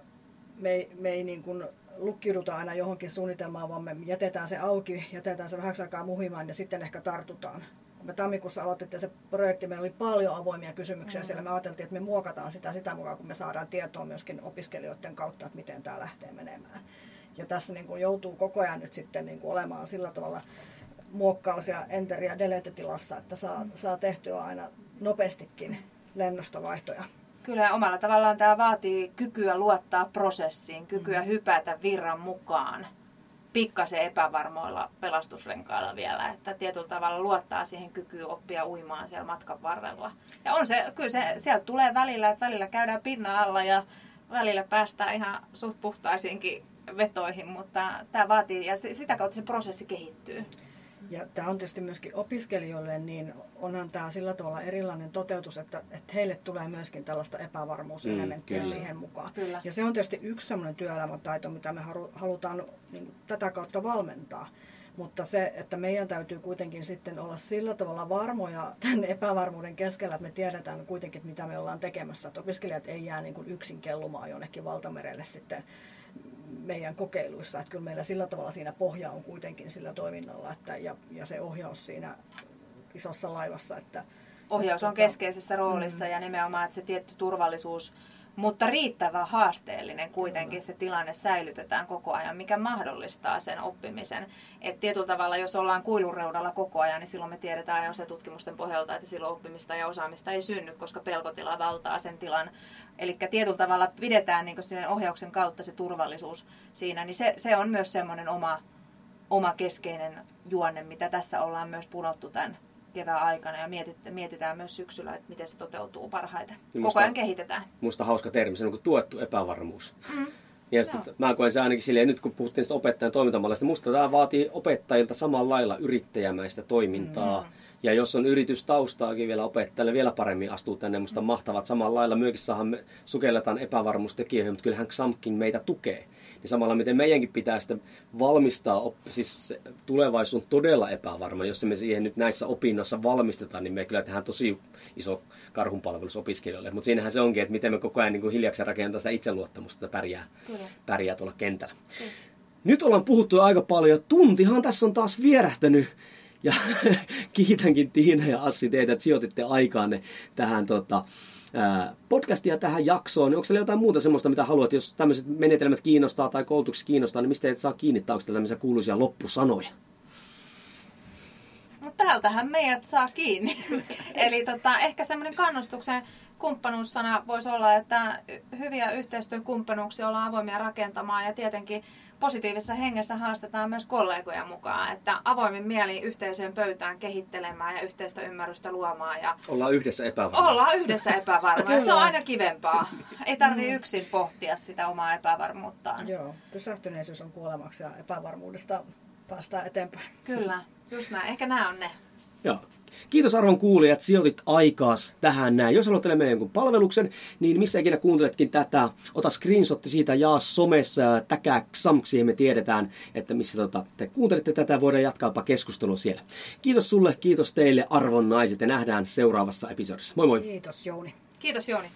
me, me ei niin kuin lukkiuduta aina johonkin suunnitelmaan, vaan me jätetään se auki, jätetään se vähäksi aikaa muhimaan ja sitten ehkä tartutaan. Kun me tammikuussa aloitettiin se projekti, meillä oli paljon avoimia kysymyksiä mm. siellä. Me ajateltiin, että me muokataan sitä sitä mukaan, kun me saadaan tietoa myöskin opiskelijoiden kautta, että miten tämä lähtee menemään. Ja tässä niin kuin joutuu koko ajan nyt sitten niin kuin olemaan sillä tavalla muokkaus- ja enter- ja delete-tilassa, että saa, saa tehtyä aina nopeastikin lennosta vaihtoja. Kyllä omalla tavallaan tämä vaatii kykyä luottaa prosessiin, kykyä mm. hypätä virran mukaan pikkasen epävarmoilla pelastusrenkailla vielä, että tietyllä tavalla luottaa siihen kykyyn oppia uimaan siellä matkan varrella. Ja on se, kyllä se, sieltä tulee välillä, että välillä käydään pinnan alla ja välillä päästään ihan suht puhtaisiinkin vetoihin, mutta tämä vaatii, ja sitä kautta se prosessi kehittyy. Ja tämä on tietysti myöskin opiskelijoille, niin onhan tämä sillä tavalla erilainen toteutus, että, että heille tulee myöskin tällaista epävarmuuselementtiä mm, siihen mukaan. Kyllä. Ja se on tietysti yksi sellainen työelämätaito, mitä me halutaan niin tätä kautta valmentaa. Mutta se, että meidän täytyy kuitenkin sitten olla sillä tavalla varmoja tämän epävarmuuden keskellä, että me tiedetään kuitenkin, mitä me ollaan tekemässä. Että opiskelijat ei jää niin kuin yksin kellumaan jonnekin valtamerelle sitten meidän kokeiluissa. Että kyllä meillä sillä tavalla siinä pohja on kuitenkin sillä toiminnalla että, ja, ja se ohjaus siinä isossa laivassa. Että, ohjaus on keskeisessä roolissa mm. ja nimenomaan, että se tietty turvallisuus mutta riittävän haasteellinen kuitenkin se tilanne säilytetään koko ajan, mikä mahdollistaa sen oppimisen. Et tietyllä tavalla, jos ollaan kuilureudalla koko ajan, niin silloin me tiedetään jo se tutkimusten pohjalta, että silloin oppimista ja osaamista ei synny, koska pelkotila valtaa sen tilan. Eli tietyllä tavalla pidetään niin sen ohjauksen kautta se turvallisuus siinä, niin se, se on myös semmoinen oma, oma keskeinen juonne, mitä tässä ollaan myös punottu tämän kevään aikana ja mietitään myös syksyllä, että miten se toteutuu parhaiten. Niin Koko ajan kehitetään. Musta hauska termi, se on kuin tuettu epävarmuus. Mm. Ja sitten mä koen se ainakin silleen, nyt kun puhuttiin sitä opettajan toimintamallista, musta tämä vaatii opettajilta samalla lailla yrittäjämäistä toimintaa. Mm. Ja jos on yritystaustaakin vielä opettajalle, vielä paremmin astuu tänne. Musta mm. mahtavat samalla lailla. Myöskin me sukelletaan epävarmuustekijöihin, mutta kyllähän XAMKin meitä tukee niin samalla miten meidänkin pitää sitä valmistaa, siis se tulevaisuus on todella epävarma. Jos me siihen nyt näissä opinnoissa valmistetaan, niin me kyllä tehdään tosi iso karhunpalvelus opiskelijoille. Mutta siinähän se onkin, että miten me koko ajan niin hiljaksi rakentaa sitä itseluottamusta, että pärjää, pärjää tuolla kentällä. Kyllä. Nyt ollaan puhuttu aika paljon. Tuntihan tässä on taas vierähtänyt. Ja kiitänkin Tiina ja Assi teitä, että sijoititte aikaanne tähän tota, podcastia tähän jaksoon, niin onko siellä jotain muuta semmoista, mitä haluat, jos tämmöiset menetelmät kiinnostaa tai koulutukset kiinnostaa, niin mistä et saa kiinnittää, onko tämmöisiä kuuluisia loppusanoja? No täältähän meidät saa kiinni. Eli tota, ehkä semmoinen kannustuksen kumppanuussana voisi olla, että hyviä yhteistyökumppanuuksia ollaan avoimia rakentamaan ja tietenkin positiivisessa hengessä haastetaan myös kollegoja mukaan, että avoimin mieli yhteiseen pöytään kehittelemään ja yhteistä ymmärrystä luomaan. Ja ollaan yhdessä epävarmaa. Ollaan yhdessä epävarmaa se on aina kivempaa. Ei tarvitse mm. yksin pohtia sitä omaa epävarmuuttaan. Joo, pysähtyneisyys on kuolemaksi ja epävarmuudesta päästään eteenpäin. Kyllä, just näin. Ehkä nämä on ne. Joo. Kiitos arvon kuulijat, sijoitit aikaas tähän näin. Jos haluat teille jonkun palveluksen, niin missä ikinä kuunteletkin tätä, ota screenshotti siitä, jaa somessa, täkää XAMK, siihen me tiedetään, että missä tota, te kuuntelette tätä, voidaan jatkaa keskustelua siellä. Kiitos sulle, kiitos teille arvon naiset ja nähdään seuraavassa episodissa. Moi moi! Kiitos Jouni. Kiitos Jouni.